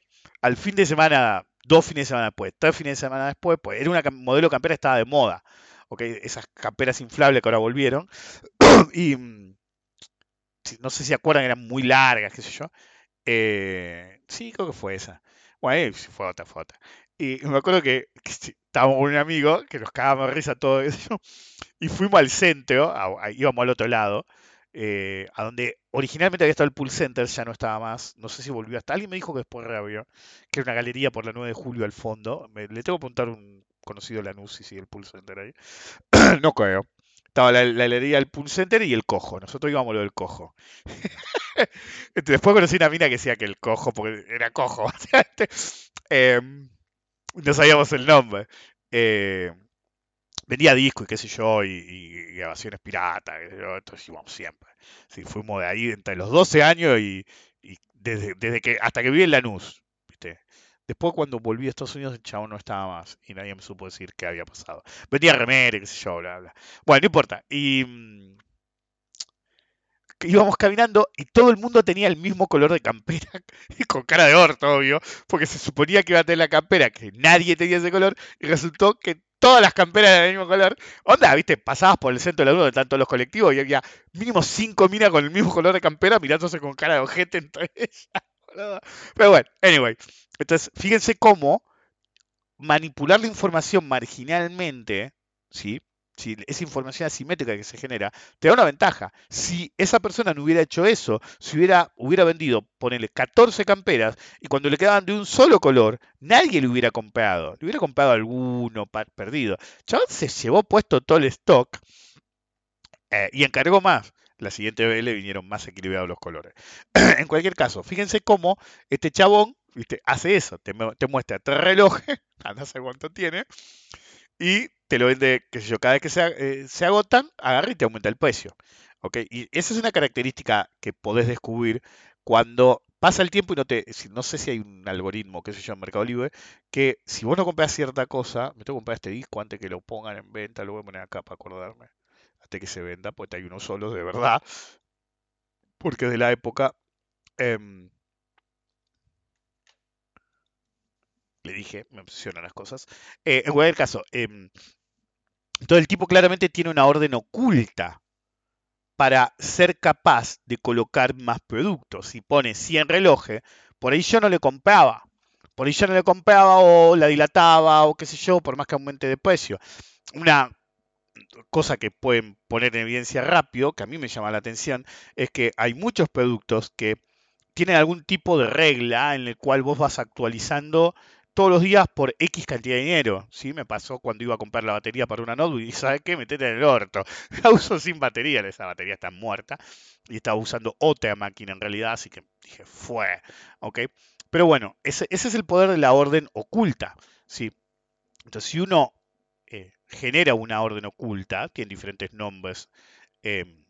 al fin de semana, dos fines de semana después, tres fines de semana después, pues era una modelo campera estaba de moda. ¿ok? Esas camperas inflables que ahora volvieron. y no sé si acuerdan, eran muy largas, qué sé yo. Eh, sí, creo que fue esa. Fue otra, fue otra. Y me acuerdo que, estábamos con un amigo que nos cagábamos de risa todo eso. Y fuimos al centro, íbamos al otro lado, eh, a donde originalmente había estado el Pool Center, ya no estaba más. No sé si volvió hasta. Alguien me dijo que después reabrió, que era una galería por la 9 de julio al fondo. Le tengo que preguntar a un conocido Lanús si sigue el Pool Center ahí. no creo. Estaba la, la galería del Pool Center y el cojo. Nosotros íbamos lo del cojo. Después conocí una mina que decía que el cojo, porque era cojo. Em, no sabíamos el nombre. Eh, vendía discos y qué sé yo, y, y- grabaciones piratas, entonces íbamos siempre. Fuimos de ahí entre los 12 años y, y desde, desde que hasta que viví en Lanús. Después cuando volví a Estados Unidos el chavo no estaba más y nadie me supo decir qué había pasado. Vendía remera, qué sé yo, bla, bla. Bueno, no importa. Y mm, íbamos caminando y todo el mundo tenía el mismo color de campera, y con cara de orto, obvio, porque se suponía que iba a tener la campera, que nadie tenía ese color, y resultó que todas las camperas eran del mismo color. Onda, viste, pasabas por el centro de la luna de tanto los colectivos y había mínimo cinco minas con el mismo color de campera mirándose con cara de ojete entre ellas. Pero bueno, anyway. Entonces, fíjense cómo manipular la información marginalmente, ¿sí? Si esa información asimétrica que se genera, te da una ventaja. Si esa persona no hubiera hecho eso, si hubiera, hubiera vendido, ponele 14 camperas, y cuando le quedaban de un solo color, nadie le hubiera comprado. Le hubiera comprado alguno perdido. Chaval se llevó puesto todo el stock eh, y encargó más. La siguiente vez le vinieron más equilibrados los colores. en cualquier caso, fíjense cómo este chabón ¿viste? hace eso. Te, mu- te muestra tres relojes, anda a cuánto tiene, y te lo vende, qué sé yo, cada vez que eh, se agotan, agarra y te aumenta el precio. ¿ok? Y esa es una característica que podés descubrir cuando pasa el tiempo y no te. No sé si hay un algoritmo, qué sé yo, en Mercado Libre, que si vos no compras cierta cosa, me tengo que comprar este disco antes que lo pongan en venta, lo voy a poner acá para acordarme, hasta que se venda, porque hay uno solo de verdad, porque de la época. em, le dije, me obsesionan las cosas. Eh, en cualquier caso, em, entonces el tipo claramente tiene una orden oculta para ser capaz de colocar más productos. Si pone 100 relojes, por ahí yo no le compraba. Por ahí yo no le compraba o la dilataba o qué sé yo, por más que aumente de precio. Una cosa que pueden poner en evidencia rápido, que a mí me llama la atención, es que hay muchos productos que tienen algún tipo de regla en el cual vos vas actualizando todos los días por X cantidad de dinero. ¿sí? Me pasó cuando iba a comprar la batería para una notebook y ¿sabes qué? Metete en el orto. La uso sin batería, esa batería está muerta. Y estaba usando otra máquina en realidad, así que dije, fue. ¿ok? Pero bueno, ese, es el poder de la orden oculta. ¿sí? Entonces, si uno eh, genera una orden oculta, tiene diferentes nombres em,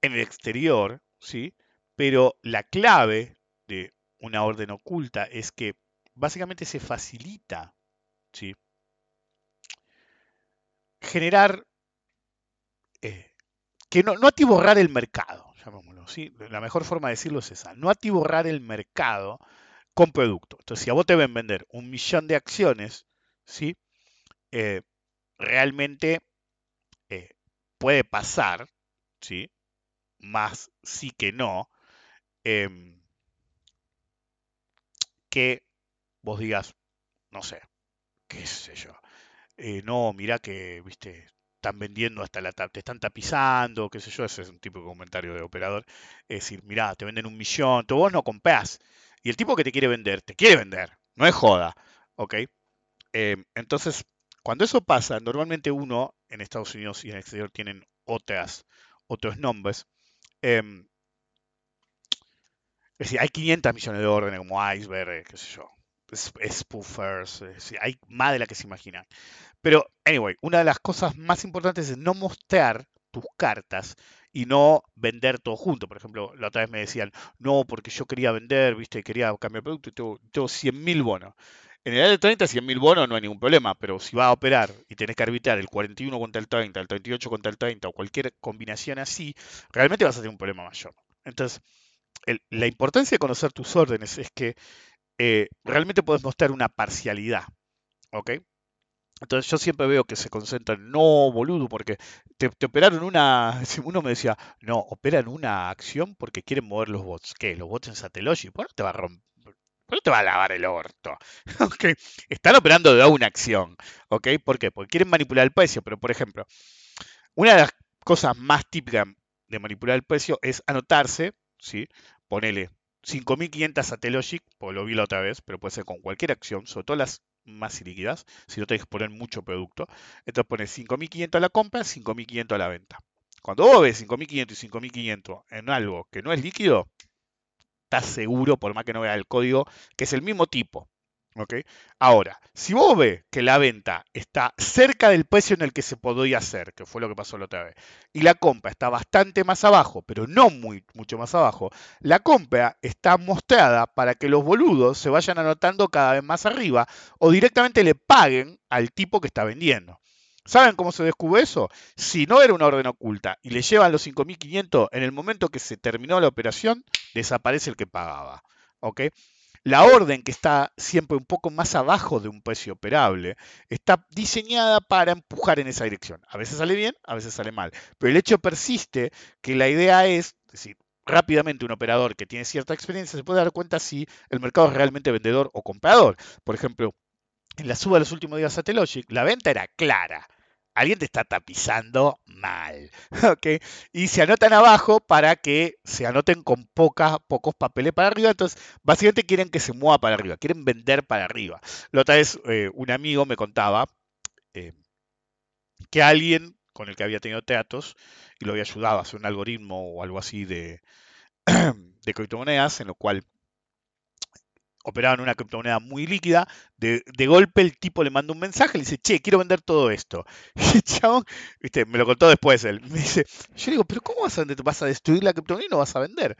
en el exterior, ¿sí? Pero la clave de una orden oculta es que básicamente se facilita. Generar, eh, que no, no atiborrar el mercado, llamémoslo, ¿sí? La mejor forma de decirlo es esa, no atiborrar el mercado con producto. Entonces, si a vos te ven vender un millón de acciones, ¿sí? Eh, realmente eh, puede pasar, ¿sí? Más sí que no, em, que vos digas, no sé, qué sé yo, eh, no, mira que, viste, están vendiendo hasta la te están tapizando, qué sé yo, ese es un tipo de comentario de operador, es decir, mirá, te venden un millón, tú vos no comprás, y el tipo que te quiere vender, te quiere vender, no es joda, ¿ok? Em, entonces, cuando eso pasa, normalmente uno en Estados Unidos y en el exterior tienen otras, otros nombres, em, es decir, hay 500 millones de órdenes como iceberg, eh, qué sé yo, spoofers, hay más de la que se imaginan. Pero, anyway, una de las cosas más importantes es no mostrar tus cartas y no vender todo junto. Por ejemplo, la otra vez me decían, no, porque yo quería vender, viste, quería cambiar producto y tengo, tengo 100.000 bonos. En el de 30, 100.000 bonos no hay ningún problema, pero si vas a operar y tenés que arbitrar el 41 contra el 30, el 38 contra el 30 o cualquier combinación así, realmente vas a tener un problema mayor. Entonces, la importancia de conocer tus órdenes es que eh, realmente puedes mostrar una parcialidad, ¿ok? Entonces yo siempre veo que se concentran, no, boludo, porque te, operaron una, uno me decía, no, operan una acción porque quieren mover los bots. ¿Qué? ¿Los bots en Satellogic? ¿Por qué no te va a romper? ¿Por qué te va a lavar el orto? ¿Ok? Están operando de una acción, ¿ok? ¿Por qué? Porque quieren manipular el precio, pero por ejemplo, una de las cosas más típicas de manipular el precio es anotarse, ¿sí? Ponele 5.500 Satellogic, pues lo vi la otra vez, pero puede ser con cualquier acción, sobre todo las más ilíquidas, si no tenés que poner mucho producto. Entonces pones 5.500 a la compra, 5.500 a la venta. Cuando vos ves 5.500 y 5.500 en algo que no es líquido, estás seguro, por más que no veas el código, que es el mismo tipo. ¿Ok? Ahora, si vos ves que la venta está cerca del precio en el que se podía hacer, que fue lo que pasó la otra vez, y la compra está bastante más abajo, pero no muy, mucho más abajo, la compra está mostrada para que los boludos se vayan anotando cada vez más arriba o directamente le paguen al tipo que está vendiendo. ¿Saben cómo se descubre eso? Si no era una orden oculta y le llevan los 5.500, en el momento que se terminó la operación, desaparece el que pagaba. ¿ok? La orden que está siempre un poco más abajo de un precio operable está diseñada para empujar en esa dirección. A veces sale bien, a veces sale mal. Pero el hecho persiste que la idea es, es decir, rápidamente un operador que tiene cierta experiencia se puede dar cuenta si el mercado es realmente vendedor o comprador. Por ejemplo, en la suba de los últimos días a Satellogic, la venta era clara. Alguien te está tapizando mal. ¿ok? Y se anotan abajo para que se anoten con pocos papeles para arriba. Entonces, básicamente quieren que se mueva para arriba, quieren vender para arriba. La otra vez, eh, un amigo me contaba eh, que alguien con el que había tenido tratos y lo había ayudado a hacer un algoritmo o algo así de, de criptomonedas, en lo cual operaban una criptomoneda muy líquida, de, de, golpe el tipo le manda un mensaje, le dice, che, quiero vender todo esto. Y el chabón, viste, me lo contó después él, me dice, yo digo, pero ¿cómo vas a? ¿Vas a destruir la criptomoneda y no vas a vender?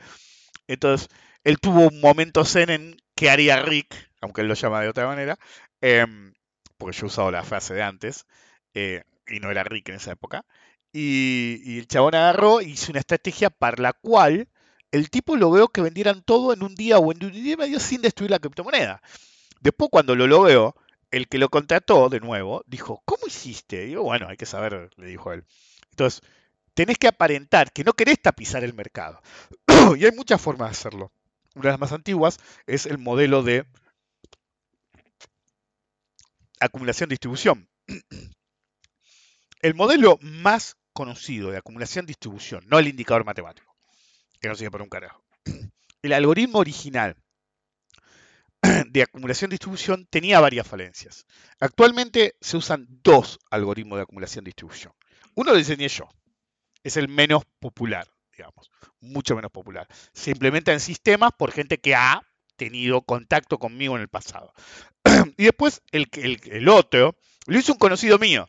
Entonces, él tuvo un momento zen en qué haría Rick, aunque él lo llama de otra manera, eh, porque yo he usado la frase de antes, eh, y no era Rick en esa época, y, y el chabón agarró hizo una estrategia para la cual el tipo logró que vendieran todo en un día o en un día y medio sin destruir la criptomoneda. Después, cuando lo logró, el que lo contrató de nuevo dijo, ¿cómo hiciste? Y digo, bueno, hay que saber, le dijo él. Entonces, tenés que aparentar que no querés tapizar el mercado. y hay muchas formas de hacerlo. Una de las más antiguas es el modelo de acumulación-distribución. el modelo más conocido de acumulación-distribución, no el indicador matemático, que no sirve para un carajo. El algoritmo original de acumulación-distribución tenía varias falencias. Actualmente se usan dos algoritmos de acumulación-distribución. Uno lo diseñé yo. Es el menos popular, digamos. Mucho menos popular. Se implementa en sistemas por gente que ha tenido contacto conmigo en el pasado. y después el otro lo hizo un conocido mío.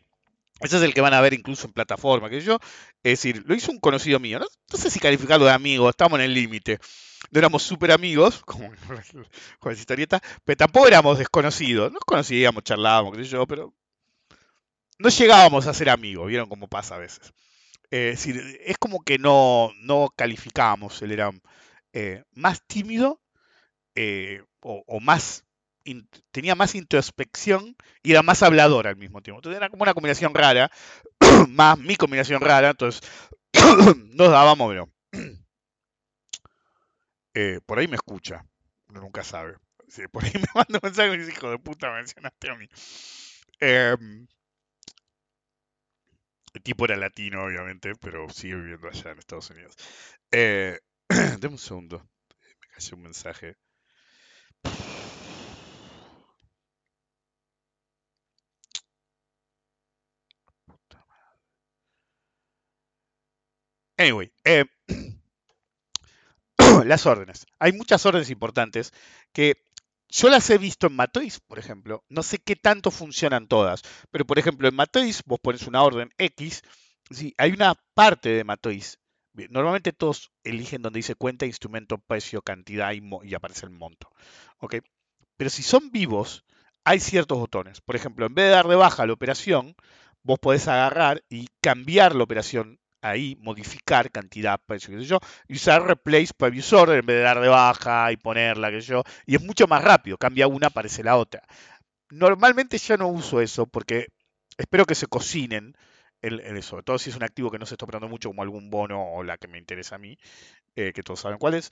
Ese es el que van a ver incluso en plataforma, que yo, es decir, lo hizo un conocido mío. No, sé si calificarlo de amigo, estamos en el límite. No éramos súper amigos, como con esa historieta, pero tampoco éramos desconocidos. Nos conocíamos, charlábamos, qué sé yo, pero no llegábamos a ser amigos, ¿vieron cómo pasa a veces? Eh, es decir, es como que no, no calificábamos, él era eh, más tímido eh, o más tenía más introspección y era más hablador al mismo tiempo. Entonces era como una combinación rara, más mi combinación rara, entonces nos dábamos, pero eh, por ahí me escucha, uno nunca sabe. Sí, por ahí me manda un mensaje y dice, hijo de puta, mencionaste a mí. Eh, el tipo era latino, obviamente, pero sigue viviendo allá en Estados Unidos. Eh, deme un segundo, me cayó un mensaje. Anyway, eh, las órdenes. Hay muchas órdenes importantes que yo las he visto en Matriz, por ejemplo. No sé qué tanto funcionan todas, pero por ejemplo en Matriz vos pones una orden X, sí, hay una parte de Bien, normalmente todos eligen donde dice cuenta, instrumento, precio, cantidad y, aparece el monto. ¿ok? Pero si son vivos, hay ciertos botones. Por ejemplo, en vez de dar de baja la operación, vos podés agarrar y cambiar la operación ahí, modificar cantidad, precio, qué sé yo, y usar replace previous order en vez de dar de baja y ponerla, qué sé yo, y es mucho más rápido, cambia una, aparece la otra. Normalmente yo no uso eso porque espero que se cocinen en, en eso, sobre todo si es un activo que no se está operando mucho como algún bono o la que me interesa a mí, eh, que todos saben cuál es.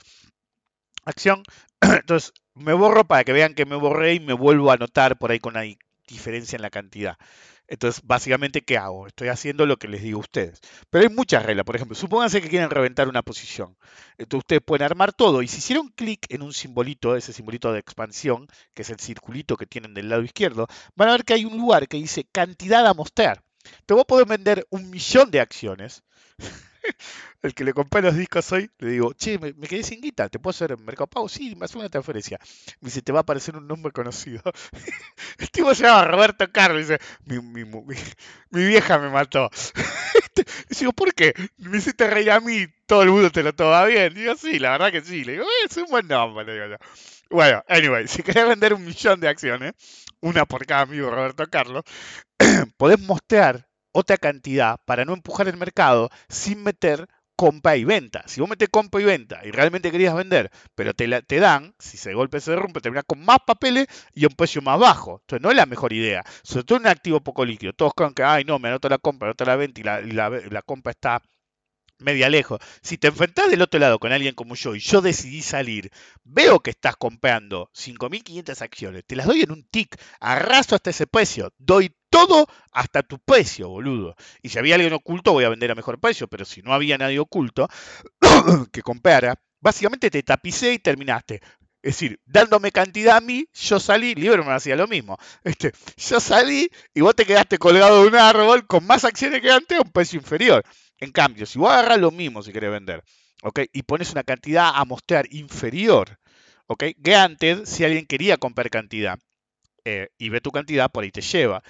Acción. Entonces, me borro para que vean que me borré y me vuelvo a anotar por ahí con di- diferencia en la cantidad. Entonces, básicamente, ¿qué hago? Estoy haciendo lo que les digo a ustedes. Pero hay muchas reglas. Por ejemplo, supónganse que quieren reventar una posición. Entonces, ustedes pueden armar todo. Y si hicieron clic en un simbolito, ese simbolito de expansión, que es el circulito que tienen del lado izquierdo, van a ver que hay un lugar que dice cantidad a mostrar. Te vos podés vender un millón de acciones. El que le compré los discos hoy, le digo, che, me, quedé sin guita, ¿te puedo hacer Mercado Pago? Sí, me hace una transferencia. Me dice, te va a aparecer un nombre conocido. El tipo se llama Roberto Carlos. Dice, mi, mi, mi- mi vieja me mató. Y digo, ¿por qué? Me hiciste reír a mí, todo el mundo te lo toma bien. Digo, sí, la verdad que sí. Le digo, "Eh, es un buen nombre, le digo yo. Bueno, anyway, si querés vender un millón de acciones, una por cada amigo Roberto Carlos, podés mostrar otra cantidad para no empujar el mercado sin meter compra y venta. Si vos metés compra y venta y realmente querías vender, pero te, la- te dan, si se golpe se rompe, terminás con más papeles y un precio más bajo. Entonces no es la mejor idea. Sobre todo en un activo poco líquido. Todos creen que, ay, no, me anoto la compra, anoto la venta y y la, la compra está media lejos. Si te enfrentás del otro lado con alguien como yo y yo decidí salir, veo que estás comprando 5.500 acciones, te las doy en un tic, arraso hasta ese precio, doy todo hasta tu precio, boludo. Y si había alguien oculto, voy a vender a mejor precio, pero si no había nadie oculto que comprara, básicamente te tapicé y terminaste. Es decir, dándome cantidad a mí, yo salí, Lieberman hacía lo mismo. Este, yo salí y vos te quedaste colgado de un árbol con más acciones que antes a un precio inferior. En cambio, si vos agarrás lo mismo si querés vender, ¿ok? Y pones una cantidad a mostrar inferior, ¿ok? Granted, si alguien quería comprar cantidad eh, y ve tu cantidad, por ahí te lleva.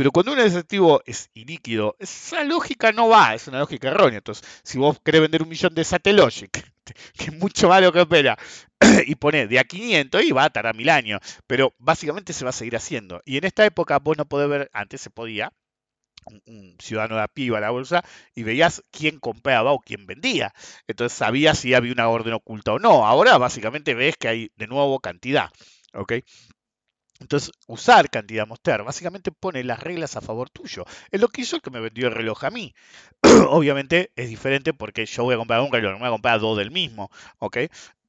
Pero cuando un activo es ilíquido, esa lógica no va, es una lógica errónea. Entonces, si vos querés vender un millón de Satellogic, que es mucho más lo que opera, y ponés de a 500 y va a tardar mil años, pero básicamente se va a seguir haciendo. Y en esta época vos no podés ver, antes se podía, un, ciudadano de a pie a la bolsa y veías quién compraba o quién vendía. Entonces sabías si había una orden oculta o no. Ahora básicamente ves que hay de nuevo cantidad. ¿ok? Entonces, usar cantidad mostrar básicamente pone las reglas a favor tuyo. Es lo que hizo el que me vendió el reloj a mí. Obviamente es diferente porque yo voy a comprar un reloj, no voy a comprar dos del mismo. ¿ok?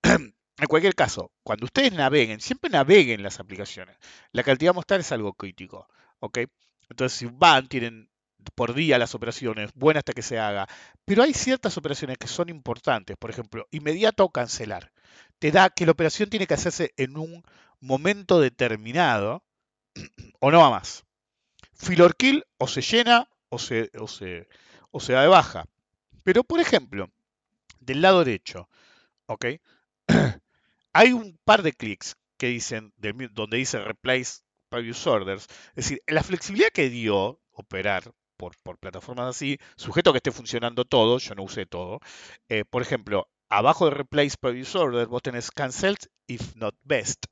En cualquier caso, cuando ustedes naveguen, siempre naveguen las aplicaciones. La cantidad mostrar es algo crítico. ¿ok? Entonces, si van, tienen por día las operaciones, buena hasta que se haga. Pero hay ciertas operaciones que son importantes. Por ejemplo, inmediato o cancelar. Te da que la operación tiene que hacerse en un momento determinado o no va más. Filorquil o se llena o se, o, se, o se da de baja. Pero, por ejemplo, del lado derecho, ¿ok? Hay un par de clics que dicen, donde dice replace previous orders. Es decir, la flexibilidad que dio operar por, plataformas así, sujeto a que esté funcionando todo, yo no usé todo. eh, por ejemplo, abajo de replace previous order, vos tenés cancelled if not best.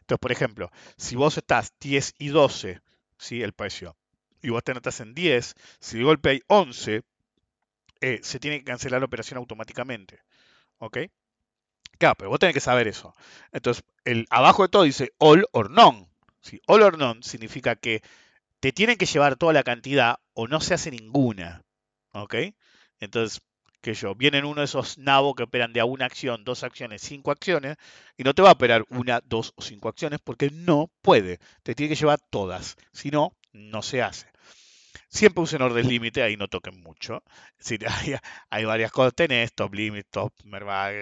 Entonces, por ejemplo, si vos estás 10 y 12, ¿sí? el precio, y vos te notas en 10, si de golpe hay 11, eh, se tiene que cancelar la operación automáticamente. ¿Ok? Claro, pero vos tenés que saber eso. Entonces, el, abajo de todo dice all or none. ¿Sí? All or none significa que te tienen que llevar toda la cantidad o no se hace ninguna. ¿Ok? Entonces, que yo, vienen uno de esos nabos que operan de una acción, dos acciones, cinco acciones, y no te va a operar una, dos o cinco acciones porque no puede. Te tiene que llevar todas. Si no, no se hace. Siempre usen orden límite, ahí no toquen mucho. Decir, hay, hay varias cosas, tenés top limit, top merval,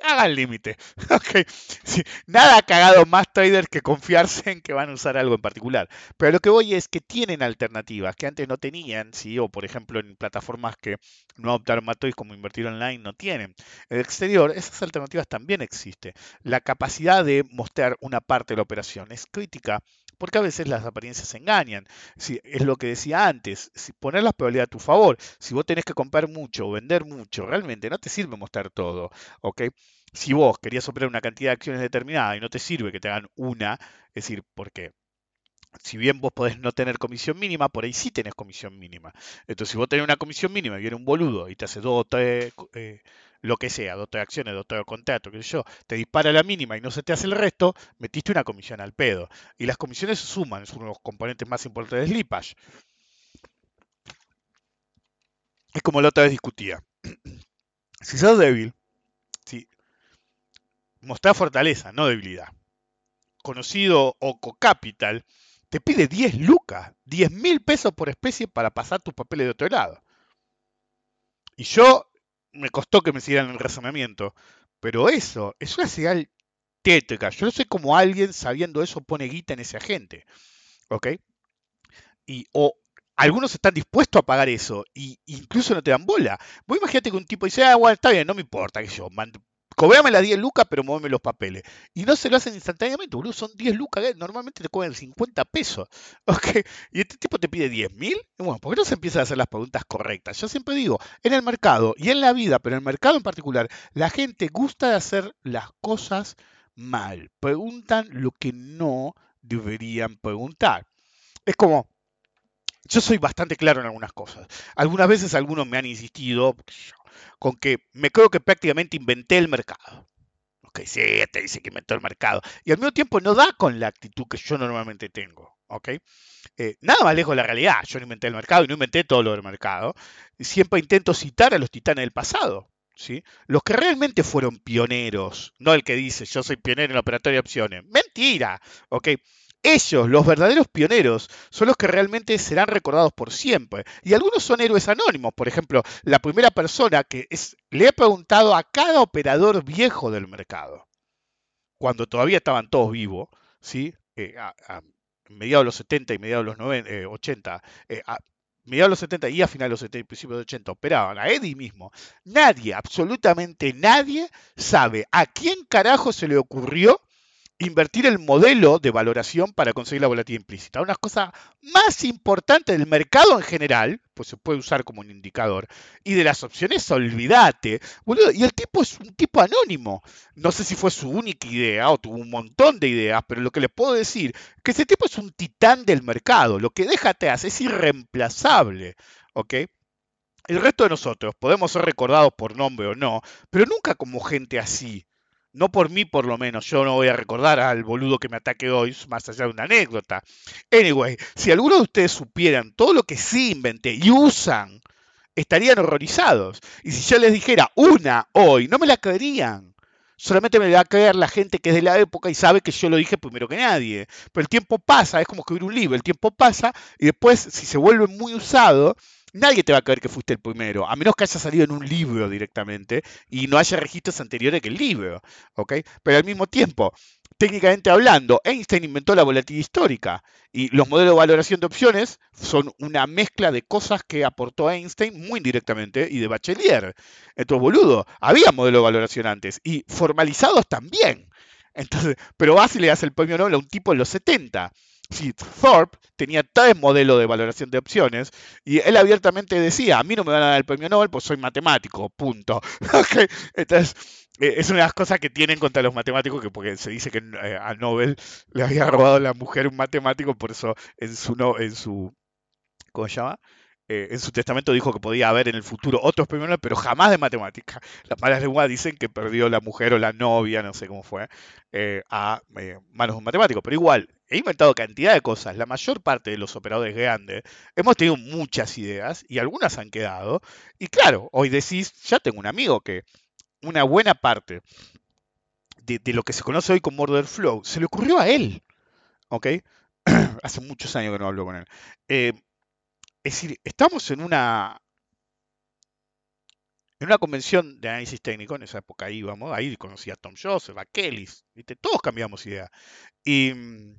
eh, hagan límite. ok. Sí, nada ha cagado más traders que confiarse en que van a usar algo en particular. Pero lo que voy es que tienen alternativas que antes no tenían, ¿sí? o por ejemplo en plataformas que no adoptaron Matois como invertir online no tienen. En el exterior, esas alternativas también existen. La capacidad de mostrar una parte de la operación es crítica porque a veces las apariencias engañan. Si, es lo que decía antes, si poner las probabilidades a tu favor, si vos tenés que comprar mucho o vender mucho, realmente no te sirve mostrar todo, ¿ok? Si vos querías operar una cantidad de acciones determinada y no te sirve que te hagan una, es decir, porque si bien vos podés no tener comisión mínima, por ahí sí tenés comisión mínima. Entonces, si vos tenés una comisión mínima y viene un boludo y te hace dos o tres, eh, lo que sea, dos o tres acciones, dos o tres contratos, qué sé yo, te dispara la mínima y no se te hace el resto, metiste una comisión al pedo. Y las comisiones suman, es uno de los componentes más importantes del slippage. Es como la otra vez discutía. si sos débil, si mostrás fortaleza, no debilidad. Conocido Oco Capital, te pide 10 lucas, 10 mil pesos por especie para pasar tus papeles de otro lado. Y yo me costó que me siguieran el razonamiento, pero eso es una señal tétrica. Yo no sé cómo alguien sabiendo eso pone guita en ese agente. ¿Ok? Y, o algunos están dispuestos a pagar eso y incluso no te dan bola. Vos imagínate que un tipo dice, ah, bueno, está bien, no me importa que yo cobrame las 10 lucas, pero muéveme los papeles. Y no se lo hacen instantáneamente, boludo, son 10 lucas, ¿eh? normalmente te cobran 50 pesos. ¿ok? Y este tipo te pide 10 mil. Bueno, ¿por qué no se empiezan a hacer las preguntas correctas? Yo siempre digo, en el mercado y en la vida, pero en el mercado en particular, la gente gusta de hacer las cosas mal. Preguntan lo que no deberían preguntar. Es como, yo soy bastante claro en algunas cosas. Algunas veces algunos me han insistido, con que me creo que prácticamente inventé el mercado. Ok, sí, te dice que inventó el mercado. Y al mismo tiempo no da con la actitud que yo normalmente tengo. ¿ok? Eh, nada más lejos de la realidad. Yo no inventé el mercado y no inventé todo lo del mercado. Siempre intento citar a los titanes del pasado. ¿sí? Los que realmente fueron pioneros, no el que dice yo soy pionero en la operatoria de opciones. Mentira. ¿ok? Ellos, los verdaderos pioneros, son los que realmente serán recordados por siempre. Y algunos son héroes anónimos. Por ejemplo, la primera persona que es, le he preguntado a cada operador viejo del mercado, cuando todavía estaban todos vivos, ¿sí? Eh, a, mediados de los 70 y mediados de los 90, 80, eh, a mediados de los 70 y a finales de los 70 y principios de los 80 operaban, a Eddie mismo. Nadie, absolutamente nadie, sabe a quién carajo se le ocurrió invertir el modelo de valoración para conseguir la volatilidad implícita. Una cosa más importante del mercado en general, pues se puede usar como un indicador, y de las opciones, olvídate. y el tipo es un tipo anónimo. No sé si fue su única idea o tuvo un montón de ideas, pero lo que les puedo decir es que ese tipo es un titán del mercado. Lo que deja atrás es irreemplazable. ¿Ok? El resto de nosotros podemos ser recordados por nombre o no, pero nunca como gente así. No por mí, por lo menos. Yo no voy a recordar al boludo que me ataque hoy, más allá de una anécdota. Anyway, si alguno de ustedes supieran todo lo que sí inventé y usan, estarían horrorizados. Y si yo les dijera una hoy, no me la creerían. Solamente me va a creer la gente que es de la época y sabe que yo lo dije primero que nadie. Pero el tiempo pasa, es como escribir un libro. El tiempo pasa y después, si se vuelve muy usado, nadie te va a creer que fuiste el primero, a menos que haya salido en un libro directamente y no haya registros anteriores que el libro, ¿ok? Pero al mismo tiempo, técnicamente hablando, Einstein inventó la volatilidad histórica y los modelos de valoración de opciones son una mezcla de cosas que aportó Einstein muy indirectamente y de Bachelier. Entonces, boludo, había modelos de valoración antes y formalizados también. Entonces, pero vas y le das el premio Nobel a un tipo en los 70 si Thorpe tenía tres modelos de valoración de opciones y él abiertamente decía, a mí no me van a dar el premio Nobel, pues soy matemático, punto. Entonces, eh, es una de las cosas que tienen contra los matemáticos, que porque se dice que eh, a Nobel le había robado a la mujer un matemático, por eso en su, no, en su ¿cómo se llama? Eh, en su testamento dijo que podía haber en el futuro otros premios, pero jamás de matemática. Las malas lenguas dicen que perdió la mujer o la novia, no sé cómo fue, a manos de un matemático. Pero igual, he inventado cantidad de cosas. La mayor parte de los operadores grandes hemos tenido muchas ideas y algunas han quedado. Y claro, hoy decís, ya tengo un amigo que una buena parte de, lo que se conoce hoy como order flow se le ocurrió a él. ¿Ok? Hace muchos años que no hablo con él. Eh, es decir, estamos en una en una convención de análisis técnico, en esa época íbamos, ahí conocí a Tom Joseph, a Kelly, todos cambiamos idea. Y mm,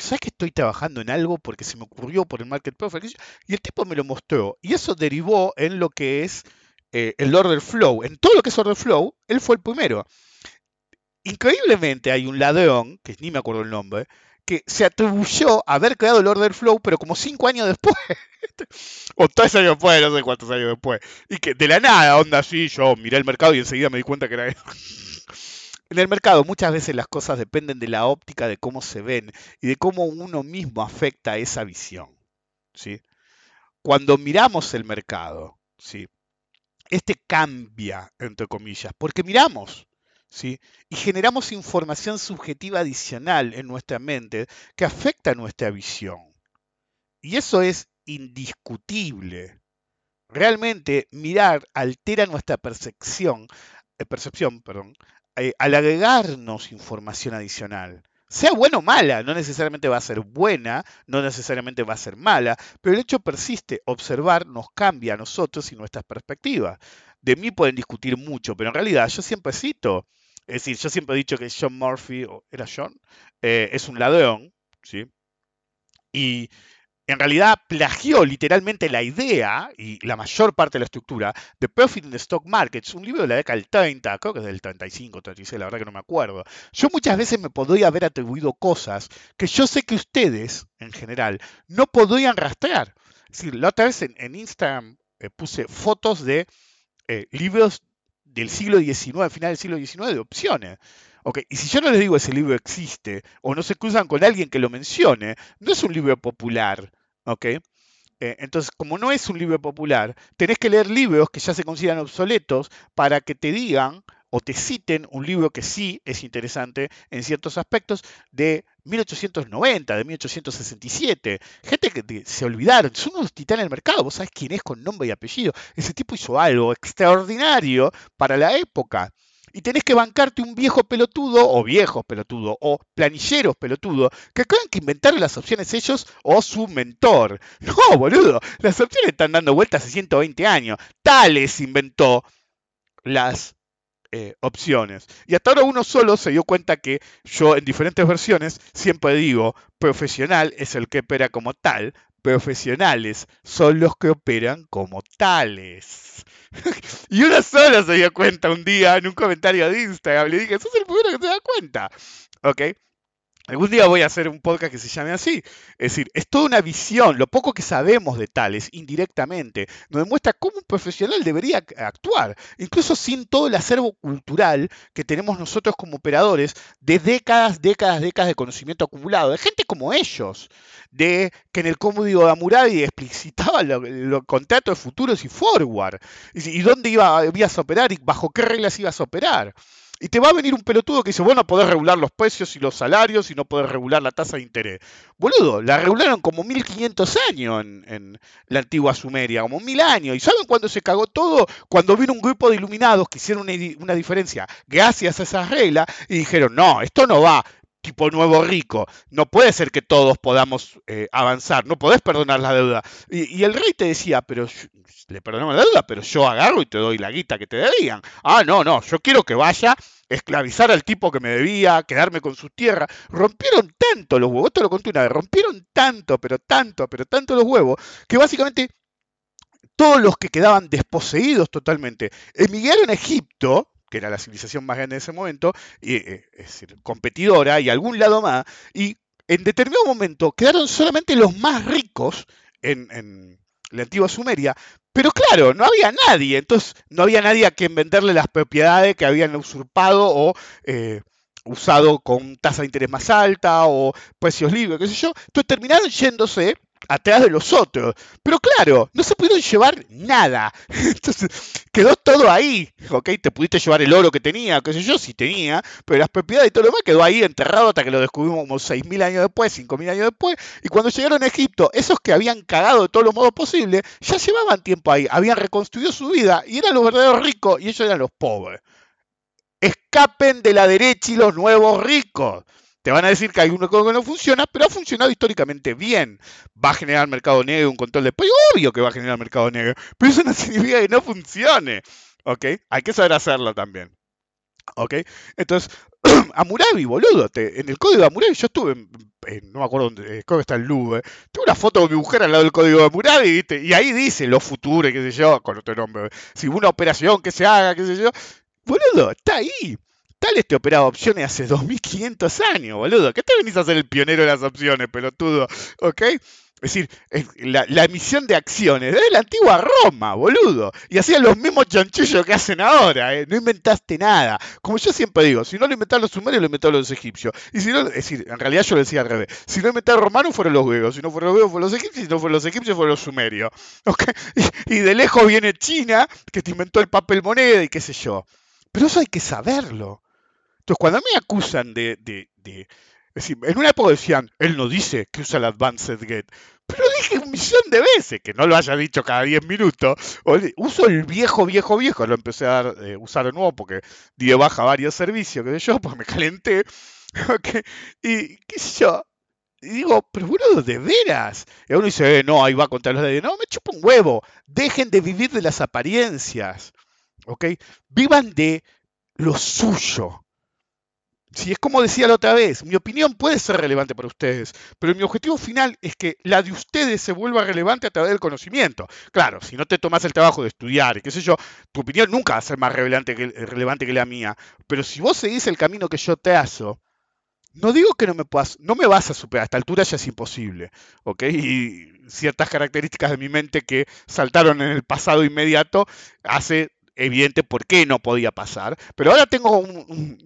¿sabes que estoy trabajando en algo porque se me ocurrió por el market profile? Y el tipo me lo mostró. Y eso derivó en lo que es eh, el order flow. En todo lo que es order flow, él fue el primero. Increíblemente hay un ladrón, que ni me acuerdo el nombre, que se atribuyó a haber creado el order flow, pero como cinco años después. o tres años después, no sé cuántos años después. Y que de la nada, onda así, yo miré el mercado y enseguida me di cuenta que era eso. En el mercado muchas veces las cosas dependen de la óptica de cómo se ven y de cómo uno mismo afecta esa visión. ¿sí? Cuando miramos el mercado, ¿sí? este cambia, entre comillas, porque miramos ¿sí? y generamos información subjetiva adicional en nuestra mente que afecta nuestra visión. Y eso es indiscutible. Realmente mirar altera nuestra percepción, eh, percepción perdón, eh, al agregarnos información adicional. Sea buena o mala, no necesariamente va a ser buena, no necesariamente va a ser mala, pero el hecho persiste, observar nos cambia a nosotros y nuestras perspectivas. De mí pueden discutir mucho, pero en realidad yo siempre cito, es decir, yo siempre he dicho que John Murphy, ¿era John? Eh, es un ladrón, ¿sí? Y en realidad plagió literalmente la idea y la mayor parte de la estructura de Profit in the Stock Markets, un libro de la década del 30, creo que es del 35, 36, la verdad que no me acuerdo. Yo muchas veces me podría haber atribuido cosas que yo sé que ustedes, en general, no podrían rastrear. Es decir, la otra vez en, Instagram eh, puse fotos de eh, libros del siglo XIX, final del siglo XIX, de opciones. Okay. Y si yo no les digo ese libro existe, o no se cruzan con alguien que lo mencione, no es un libro popular. ¿Okay? Eh, entonces, como no es un libro popular, tenés que leer libros que ya se consideran obsoletos para que te digan o te citen un libro que sí es interesante en ciertos aspectos de 1890, de 1867. Gente que se olvidaron, son unos titanes del mercado, vos sabés quién es con nombre y apellido. Ese tipo hizo algo extraordinario para la época y tenés que bancarte un viejo pelotudo o viejos pelotudo o planilleros pelotudo que crean que inventaron las opciones ellos o su mentor. No, boludo, las opciones están dando vueltas hace 120 años. Tales inventó las eh, opciones. Y hasta ahora uno solo se dio cuenta que yo en diferentes versiones siempre digo, profesional es el que opera como tal, profesionales son los que operan como tales. y una sola se dio cuenta un día en un comentario de Instagram. Le dije, sos el primero que se da cuenta. ¿Ok? Algún día voy a hacer un podcast que se llame así. Es decir, es toda una visión, lo poco que sabemos de tales, indirectamente, nos demuestra cómo un profesional debería actuar, incluso sin todo el acervo cultural que tenemos nosotros como operadores de décadas, décadas, décadas de conocimiento acumulado, de gente como ellos, de que en el código de Amurabi explicitaba los contratos de futuros y forward, y, y dónde iba, ibas a operar y bajo qué reglas ibas a operar. Y te va a venir un pelotudo que dice, bueno, podés regular los precios y los salarios y no podés regular la tasa de interés. Boludo, la regularon como 1500 años en, la antigua Sumeria, como mil años. ¿Y saben cuándo se cagó todo? Cuando vino un grupo de iluminados que hicieron una, diferencia gracias a esas reglas y dijeron, no, esto no va tipo nuevo rico. No puede ser que todos podamos eh, avanzar, no podés perdonar la deuda. Y, el rey te decía, pero le perdonamos la deuda, pero yo agarro y te doy la guita que te debían. Ah, no, no, yo quiero que vaya, esclavizar al tipo que me debía, quedarme con su tierra. Rompieron tanto los huevos, esto lo conté una vez, rompieron tanto, pero tanto, pero tanto los huevos, que básicamente todos los que quedaban desposeídos totalmente emigraron a Egipto, que era la civilización más grande de ese momento, y, eh, es decir, competidora y algún lado más, y en determinado momento quedaron solamente los más ricos en la antigua Sumeria, pero claro, no había nadie, entonces no había nadie a quien venderle las propiedades que habían usurpado o eh, usado con tasa de interés más alta o precios libres, qué sé yo. Entonces terminaron yéndose atrás de los otros. Pero claro, no se pudieron llevar nada. Entonces quedó todo ahí. ¿Ok? Te pudiste llevar el oro que tenía, qué sé yo, si tenía, pero las propiedades y todo lo demás quedó ahí enterrado hasta que lo descubrimos como 6.000 años después, 5.000 años después. Y cuando llegaron a Egipto, esos que habían cagado de todos los modos posibles, ya llevaban tiempo ahí, habían reconstruido su vida y eran los verdaderos ricos y ellos eran los pobres. Escapen de la derecha y los nuevos ricos. Te van a decir que hay uno que no funciona, pero ha funcionado históricamente bien. ¿Va a generar mercado negro, un control de precio? Obvio que va a generar mercado negro, pero eso no significa que no funcione. ¿Ok? Hay que saber hacerlo también. ¿Ok? Entonces, Amurabi, boludo, en el código de Amurabi yo estuve, no me acuerdo dónde, creo que está en Louvre, tengo una foto de mi mujer al lado del código de Amurabi, ¿viste? y ahí dice lo futuro, qué sé yo, con otro nombre, si una operación que se haga, qué sé yo, boludo, está ahí. Tales te operaba opciones hace 2500 años, boludo. ¿Qué te venís a ser el pionero de las opciones, pelotudo? ¿Ok? Es decir, la, emisión de acciones de la antigua Roma, boludo. Y hacían los mismos chanchullos que hacen ahora, ¿eh? No inventaste nada. Como yo siempre digo, si no lo inventaron los sumerios, lo inventaron los egipcios. Y si no, es decir, en realidad yo lo decía al revés. Si no inventaron romanos, fueron los griegos. Si no fueron los griegos, fueron los egipcios. Si no fueron los egipcios, fueron los sumerios. ¿Okay? Y de lejos viene China, que te inventó el papel moneda y qué sé yo. Pero eso hay que saberlo. Entonces, cuando me acusan de, de, de es decir, en una época decían, él no dice que usa el Advanced Get. Pero dije un millón de veces, que no lo haya dicho cada 10 minutos. Uso el viejo, viejo, viejo. Lo empecé a eh, usar de nuevo porque di de baja varios servicios, que sé yo, porque me calenté. Okay. Y qué sé yo. Y digo, pero boludo, de veras. Y uno dice, eh, no, ahí va a contar los dedos. No, me chupa un huevo. Dejen de vivir de las apariencias. ¿Ok? Vivan de lo suyo. Si es como decía la otra vez, mi opinión puede ser relevante para ustedes, pero mi objetivo final es que la de ustedes se vuelva relevante a través del conocimiento. Claro, si no te tomas el trabajo de estudiar y qué sé yo, tu opinión nunca va a ser más relevante que, que la mía. Pero si vos seguís el camino que yo trazo, no digo que no me puedas, no me vas a superar, a esta altura ya es imposible, ¿ok? Y ciertas características de mi mente que saltaron en el pasado inmediato hace evidente por qué no podía pasar, pero ahora tengo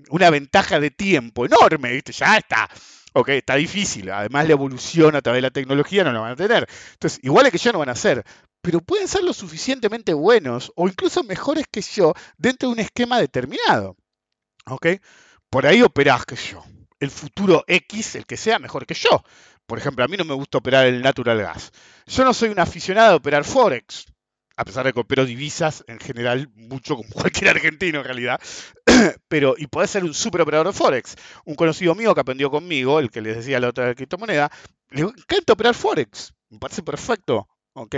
una ventaja de tiempo enorme, ¿viste? Ya está. Ok, está difícil. Además, la evolución a través de la tecnología no la van a tener. Entonces, iguales que yo no van a ser, pero pueden ser lo suficientemente buenos o incluso mejores que yo dentro de un esquema determinado. ¿Ok? Por ahí operás que yo. El futuro X, el que sea mejor que yo. Por ejemplo, a mí no me gusta operar el natural gas. Yo no soy un aficionado a operar Forex a pesar de que opero divisas en general, mucho como cualquier argentino en realidad, pero y puede ser un super operador de Forex. Un conocido mío que aprendió conmigo, el que les decía la otra criptomoneda, le encanta operar Forex, me parece perfecto, ¿ok?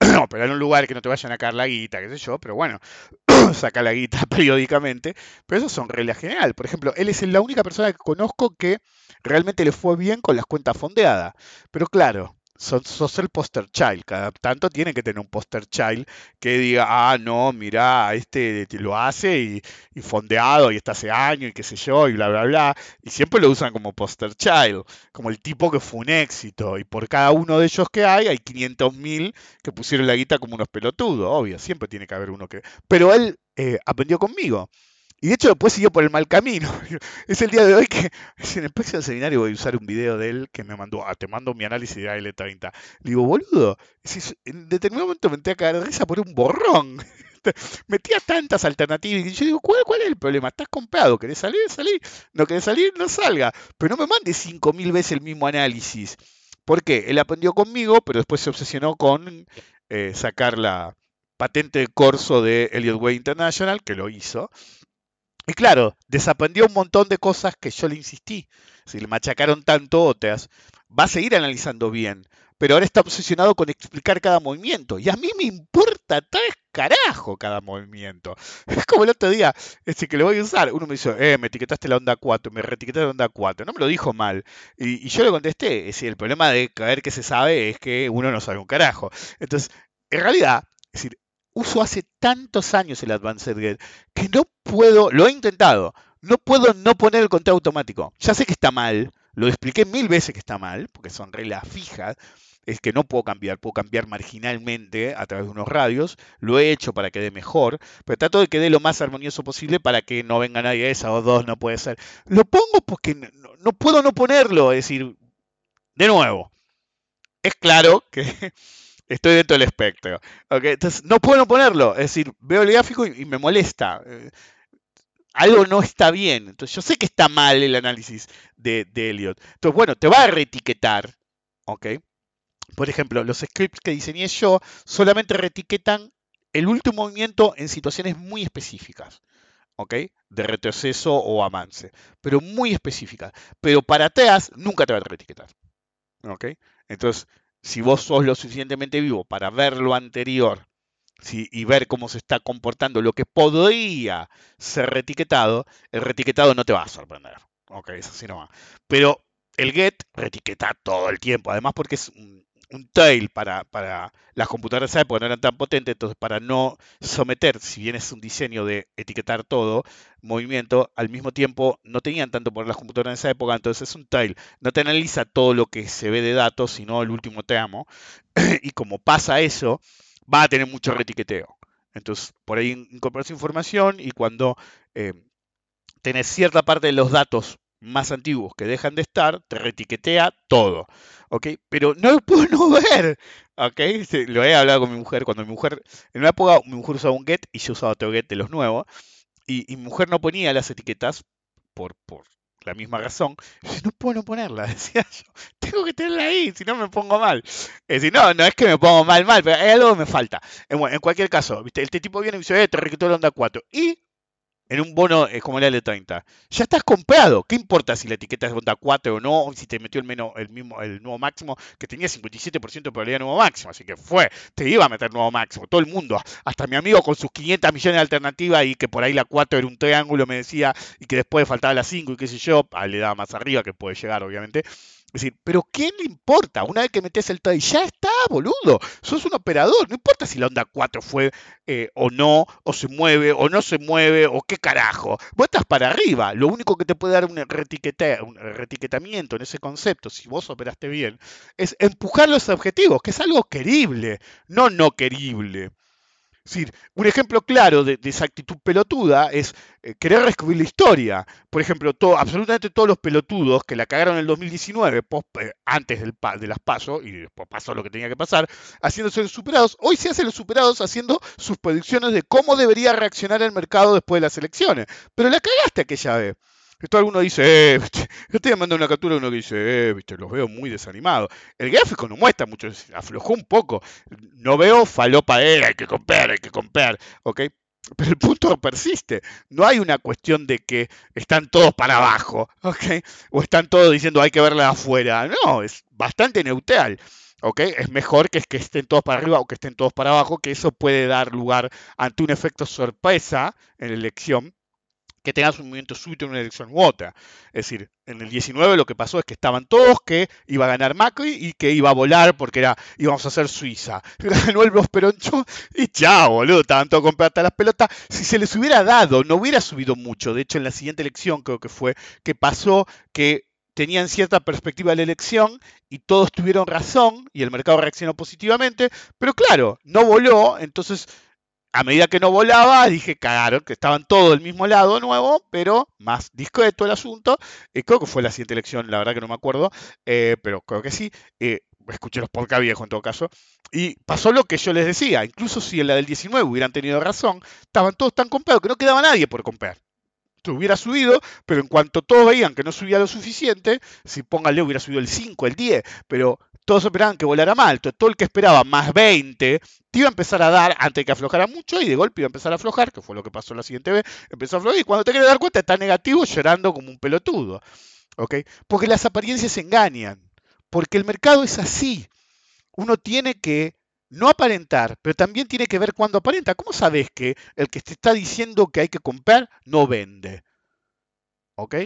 operar en un lugar que no te vayan a caer la guita, qué sé yo, pero bueno, saca la guita periódicamente, pero eso son reglas generales. Por ejemplo, él es la única persona que conozco que realmente le fue bien con las cuentas fondeadas, pero claro, sos, el poster child. Cada tanto tiene que tener un poster child que diga, ah, no, mira, este lo hace y, fondeado y está hace años y qué sé yo y bla, bla, bla. Y siempre lo usan como poster child, como el tipo que fue un éxito. Y por cada uno de ellos que hay, hay 500.000 que pusieron la guita como unos pelotudos, obvio. Siempre tiene que haber uno que... Pero él eh, aprendió conmigo. Y de hecho después siguió por el mal camino. Es el día de hoy que en el próximo seminario voy a usar un video de él que me mandó, ah, te mando mi análisis de AL30. Le digo, boludo, en determinado momento me metí a caer de risa por un borrón. Metía tantas alternativas y yo digo, ¿cuál, ¿cuál es el problema? Estás comprado, ¿querés salir? Salir. No querés salir, no salga. Pero no me mandes 5.000 veces el mismo análisis. ¿Por qué? Él aprendió conmigo, pero después se obsesionó con eh, sacar la patente de corso de Elliot Way International, que lo hizo y claro, desaprendió un montón de cosas que yo le insistí. Si le machacaron tanto otras, va a seguir analizando bien. Pero ahora está obsesionado con explicar cada movimiento. Y a mí me importa tres carajo cada movimiento. Es como el otro día, este que lo voy a usar. Uno me dice, eh, me etiquetaste la onda 4, me reetiquetaste la onda 4. No me lo dijo mal. Y, yo le contesté, es decir, el problema de caer que se sabe es que uno no sabe un carajo. Entonces, en realidad, es decir, uso hace tantos años el Advanced Get que no puedo, lo he intentado, no puedo no poner el conteo automático. Ya sé que está mal, lo expliqué mil veces que está mal, porque son reglas fijas, es que no puedo cambiar, puedo cambiar marginalmente a través de unos radios, lo he hecho para que dé mejor, pero trato de que dé lo más armonioso posible para que no venga nadie a esa o dos, no puede ser. Lo pongo porque no, no puedo no ponerlo, es decir, de nuevo, es claro que estoy dentro del espectro. Entonces, no puedo ponerlo. Es decir, veo el gráfico y, me molesta. Eh, algo no está bien. Entonces, yo sé que está mal el análisis de, de Elliot. Entonces, bueno, te va a reetiquetar. ¿Ok? Por ejemplo, los scripts que diseñé yo solamente reetiquetan el último movimiento en situaciones muy específicas. ¿ok? De retroceso o avance, pero muy específicas. Pero para atrás nunca te va a reetiquetar. ¿ok? Entonces, si vos sos lo suficientemente vivo para ver lo anterior y ver cómo se está comportando lo que podría ser retiquetado, el retiquetado no te va a sorprender. Ok, eso sí no va. Pero el get retiqueta todo el tiempo, además porque es un tail para, para las computadoras de esa época no eran tan potentes, entonces para no someter, si bien es un diseño de etiquetar todo, movimiento, al mismo tiempo no tenían tanto por las computadoras en esa época, entonces es un tail, no te analiza todo lo que se ve de datos, sino el último tramo, y como pasa eso, va a tener mucho retiqueteo. Entonces, por ahí incorporas información y cuando eh, tenés cierta parte de los datos más antiguos que dejan de estar, te retiquetea todo. ¿Ok? Pero no lo puedo no ver. ¿Ok? Lo he hablado con mi mujer. Cuando mi mujer, en una época mi mujer usaba un get y yo usaba otro get de los nuevos. Y, mi mujer no ponía las etiquetas por, por la misma razón. no puedo no ponerla, decía yo. Tengo que tenerla ahí, si no me pongo mal. Es decir, no, no es que me pongo mal, mal, pero hay algo me falta. En, en cualquier caso, ¿viste? este tipo viene y dice, eh, te requitó la onda 4. Y en un bono es como el L30. Ya estás comprado. ¿Qué importa si la etiqueta es onda 4 o no? Si te metió el, menos, el, mismo, el nuevo máximo, que tenía 57% de probabilidad de nuevo máximo. Así que fue, te iba a meter nuevo máximo. Todo el mundo, hasta mi amigo con sus 500 millones de alternativas y que por ahí la 4 era un triángulo, me decía, y que después faltaba la 5 y qué sé yo, ah, le daba más arriba, que puede llegar, obviamente. Es decir, pero ¿qué le importa? Una vez que metes el TAI, ya está, boludo. Sos un operador. No importa si la onda 4 fue eh, o no, o se mueve, o no se mueve, o qué carajo. Vos estás para arriba. Lo único que te puede dar un, un retiquetamiento en ese concepto, si vos operaste bien, es empujar los objetivos, que es algo querible, no no querible un ejemplo claro de, esa actitud pelotuda es eh, querer reescribir la historia. Por ejemplo, absolutamente todos los pelotudos que la cagaron en el 2019, eh, antes del, de las pasos, y después pasó lo que tenía que pasar, haciéndose los superados, hoy se hacen los superados haciendo sus predicciones de cómo debería reaccionar el mercado después de las elecciones. Pero la cagaste aquella vez. Esto alguno dice, eh, yo estoy mandando una captura uno que dice, eh, viste, los veo muy desanimados. El gráfico no muestra mucho, aflojó un poco. No veo falopa, eh, hay que comprar, hay que comprar, ¿ok? Pero el punto persiste. No hay una cuestión de que están todos para abajo, ¿ok? O están todos diciendo hay que verla afuera. No, es bastante neutral. ¿ok? Es mejor que, que estén todos para arriba o que estén todos para abajo, que eso puede dar lugar ante un efecto sorpresa en la elección que tengas un movimiento súbito en una elección u otra. Es decir, en el 19 lo que pasó es que estaban todos que iba a ganar Macri y que iba a volar porque era íbamos a hacer Suiza. Ganó el Peroncho y chao, boludo, estaban todos con plata las pelotas. Si se les hubiera dado, no hubiera subido mucho. De hecho, en la siguiente elección creo que fue que pasó que tenían cierta perspectiva de la elección y todos tuvieron razón y el mercado reaccionó positivamente, pero claro, no voló, entonces a medida que no volaba, dije, cagaron, que estaban todos del mismo lado nuevo, pero más discreto el asunto. Eh, creo que fue la siguiente elección, la verdad que no me acuerdo, eh, pero creo que sí. Eh, escuché los podcast viejos en todo caso. Y pasó lo que yo les decía, incluso si en la del 19 hubieran tenido razón, estaban todos tan comprados que no quedaba nadie por comprar. Hubiera subido, pero en cuanto todos veían que no subía lo suficiente, si póngale hubiera subido el 5, el 10, pero todos esperaban que volara mal. Todo el que esperaba más 20 te iba a empezar a dar antes de que aflojara mucho y de golpe iba a empezar a aflojar, que fue lo que pasó la siguiente vez. Empezó a aflojar y cuando te quieres dar cuenta está negativo llorando como un pelotudo. ¿Ok? Porque las apariencias engañan. Porque el mercado es así. Uno tiene que no aparentar, pero también tiene que ver cuándo aparenta. ¿Cómo sabes que el que te está diciendo que hay que comprar no vende? ¿Ok?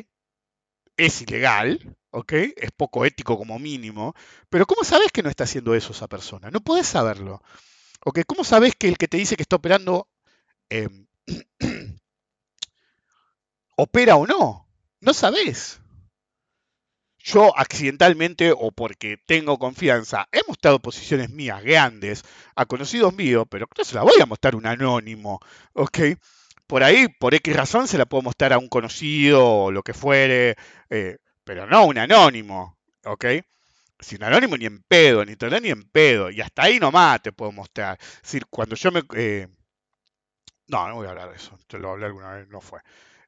Es ilegal, ¿ok? Es poco ético como mínimo, pero ¿cómo sabes que no está haciendo eso esa persona? No puedes saberlo. ¿Ok? ¿Cómo sabes que el que te dice que está operando em, opera o no? No sabes. Yo accidentalmente o porque tengo confianza he mostrado posiciones mías grandes a conocidos míos, pero no se la voy a mostrar un anónimo, ¿ok? Por ahí, por X razón, se la puedo mostrar a un conocido o lo que fuere, eh, pero no un anónimo, ¿ok? Si un anónimo ni en pedo, ni internet ni en pedo, y hasta ahí nomás te puedo mostrar. Es decir, cuando yo me... Eh, no, no voy a hablar de eso, te lo hablé alguna vez, no fue.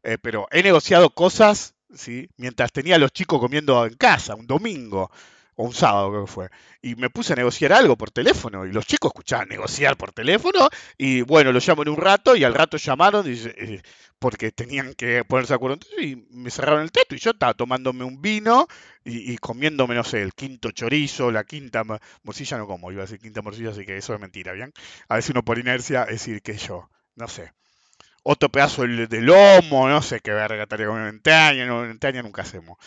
Eh, pero he negociado cosas, ¿sí? Mientras tenía a los chicos comiendo en casa, un domingo, o un sábado creo que fue, y me puse a negociar algo por teléfono, y los chicos escuchaban negociar por teléfono, y bueno, lo llamo en un rato, y al rato llamaron, eh, porque tenían que ponerse de acuerdo, y me cerraron el teto, y yo estaba tomándome un vino, y, comiéndome, no sé, el quinto chorizo, la quinta morcilla, no como, iba a decir quinta morcilla, así que eso es mentira, ¿bien? A veces uno por inercia decir que yo, no sé. Otro pedazo de lomo, no sé qué verga estaría con ventana, no, ventana nunca hacemos.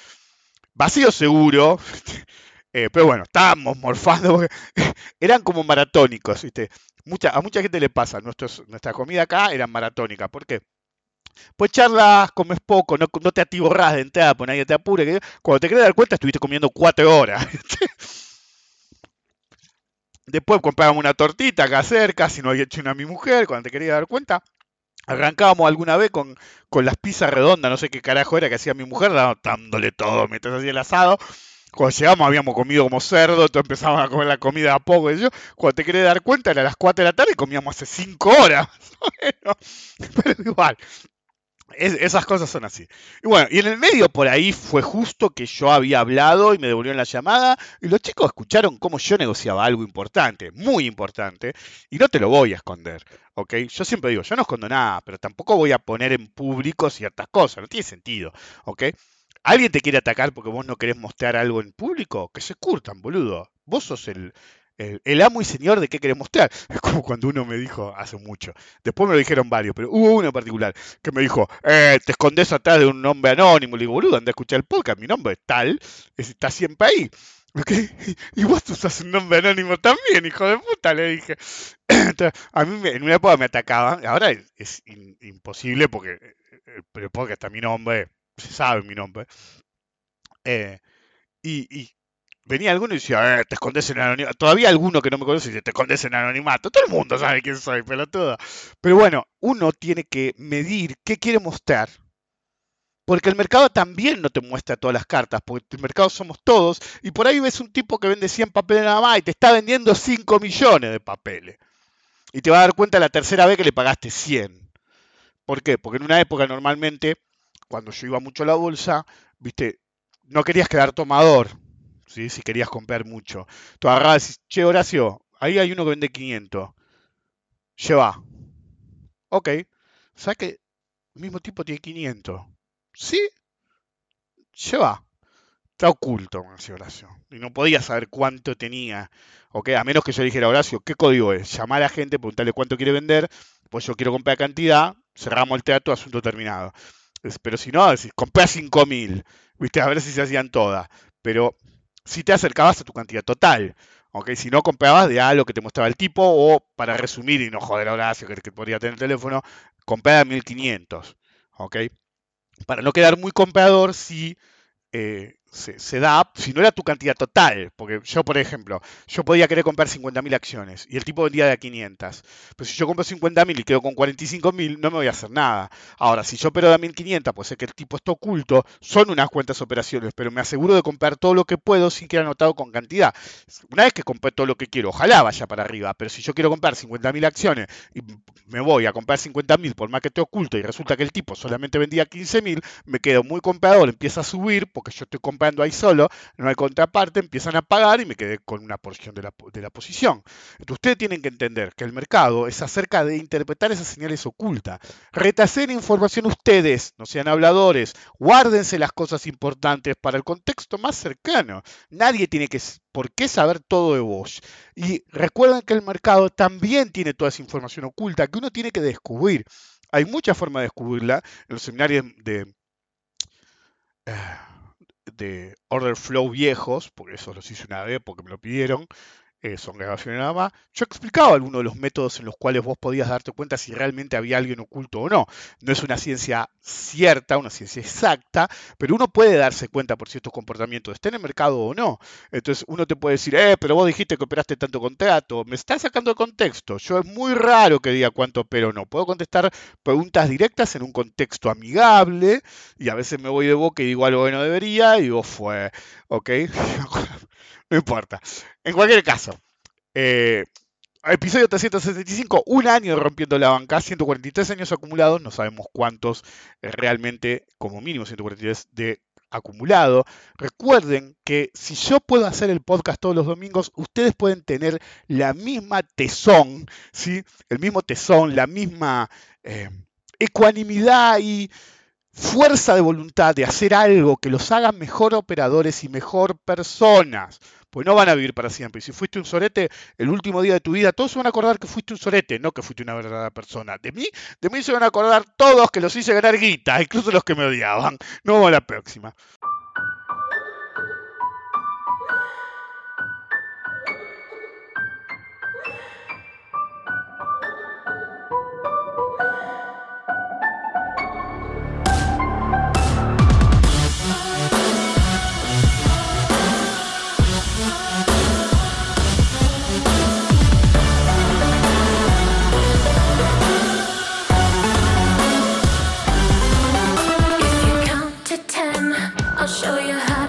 Vacío seguro, Eh, pero bueno, estábamos morfando porque eran como maratónicos, ¿viste? Mucha, a mucha gente le pasa, nuestra comida acá era maratónica. ¿Por qué? Pues charlas, comes poco, no, te atiborras de entrada, pues nadie te apure. que- Cuando te querés dar cuenta, estuviste comiendo cuatro horas. Después comprábamos una tortita acá cerca, si no había hecho una a mi mujer, cuando te quería dar cuenta. Arrancábamos alguna vez con, con las pizzas redondas, no sé qué carajo era que hacía mi mujer, dá- dándole todo mientras hacía el asado. Cuando llegamos habíamos comido como cerdo, entonces empezamos a comer la comida a poco. y yo, cuando te querés dar cuenta, era las 4 de la tarde y comíamos hace 5 horas. Pero igual, es- esas cosas son así. Y bueno, y en el medio por ahí fue justo que yo había hablado y me devolvieron la llamada y los chicos escucharon cómo yo negociaba algo importante, muy importante, y no te lo voy a esconder, ¿ok? Yo siempre digo, yo no escondo nada, pero tampoco voy a poner en público ciertas cosas, no tiene sentido, ¿ok? ¿Alguien te quiere atacar porque vos no querés mostrar algo en público? Que se curtan, boludo. Vos sos el, el, amo y señor de qué querés mostrar. Es como cuando uno me dijo hace mucho. Después me lo dijeron varios, pero hubo uno en particular que me dijo, eh, te escondes atrás de un nombre anónimo. Le digo, boludo, anda a escuchar el podcast, mi nombre es tal, es- está siempre ahí. ¿Ok? Y vos usas un nombre anónimo también, hijo de puta, le dije. A mí en una época me atacaban, ahora es, imposible porque eh, eh, el podcast está mi nombre, sabe mi nombre. Eh, y, venía alguno y decía, eh, te escondes en anonimato. Todavía alguno que no me conoce dice, te escondes en anonimato. Todo el mundo sabe quién soy, pelotudo. Pero bueno, uno tiene que medir qué quiere mostrar. Porque el mercado también no te muestra todas las cartas, porque el mercado somos todos, y por ahí ves un tipo que vende 100 papeles nada más y te está vendiendo 5 millones de papeles. Y te vas a dar cuenta la tercera vez que le pagaste 100. ¿Por qué? Porque en una época normalmente, cuando yo iba mucho a la bolsa, viste, no querías quedar tomador, ¿sí? si querías comprar mucho. Tú agarrabas y decís, che, Horacio, ahí hay uno que vende 500. Lleva. Ok. ¿Sabes que el mismo tipo tiene 500? Sí. Lleva. Está oculto, me Horacio. Y no podía saber cuánto tenía. ¿ok? A menos que yo dijera, Horacio, ¿qué código es? Llamar a la gente, preguntarle cuánto quiere vender, pues yo quiero comprar cantidad, cerramos el trato, asunto terminado. Pero si no, decís, compré 5.000, ¿viste? A ver si se hacían todas. Pero si te acercabas a tu cantidad total, ¿ok? Si no comprabas de algo que te mostraba el tipo, o para resumir y no joder a Horacio, que, que podría tener el teléfono, comprar a 1.500, ¿ok? Para no quedar muy comprador, si eh, se, da, si no era tu cantidad total, porque yo, por ejemplo, yo podía querer comprar 50.000 acciones y el tipo vendía de a 500. Pero si yo compro 50.000 y quedo con 45.000, no me voy a hacer nada. Ahora, si yo opero de a 1.500, pues sé que el tipo está oculto, son unas cuantas operaciones, pero me aseguro de comprar todo lo que puedo sin que anotado con cantidad. Una vez que compré todo lo que quiero, ojalá vaya para arriba, pero si yo quiero comprar 50.000 acciones y me voy a comprar 50.000 por más que esté oculto y resulta que el tipo solamente vendía 15.000, me quedo muy comprador, empieza a subir porque yo estoy comprando ahí solo, no hay contraparte, empiezan a pagar y me quedé con una porción de la, de la posición. Entonces ustedes tienen que entender que el mercado es acerca de interpretar esas señales ocultas. Retasen información ustedes, no sean habladores, guárdense las cosas importantes para el contexto más cercano. Nadie tiene que, por qué saber todo de vos. Y recuerden que el mercado también tiene toda esa información oculta que uno tiene que descubrir. Hay muchas formas de descubrirla. En los seminarios de, de Order Flow viejos, porque eso los hice una vez porque me lo pidieron, eh, son grabaciones nada más, yo explicaba algunos de los métodos en los cuales vos podías darte cuenta si realmente había alguien oculto o no. No es una ciencia cierta, una ciencia exacta, pero uno puede darse cuenta por ciertos comportamientos, esté en el mercado o no. Entonces uno te puede decir, eh, pero vos dijiste que operaste tanto contrato, me estás sacando de contexto. Yo es muy raro que diga cuánto opero o no. Puedo contestar preguntas directas en un contexto amigable y a veces me voy de boca y digo algo que no debería y digo, fue, ok, no importa. En cualquier caso, eh, episodio 375, un año rompiendo la banca, 143 años acumulados, no sabemos cuántos eh, realmente, como mínimo 143 de acumulado. Recuerden que si yo puedo hacer el podcast todos los domingos, ustedes pueden tener la misma tesón, ¿sí? El mismo tesón, la misma eh, ecuanimidad y fuerza de voluntad de hacer algo que los haga mejor operadores y mejor personas. Pues no van a vivir para siempre. Y si fuiste un sorete el último día de tu vida, todos se van a acordar que fuiste un sorete, no que fuiste una verdadera persona. De mí, de mí se van a acordar todos que los hice ganar guita, incluso los que me odiaban. Nos vemos la próxima. show you how.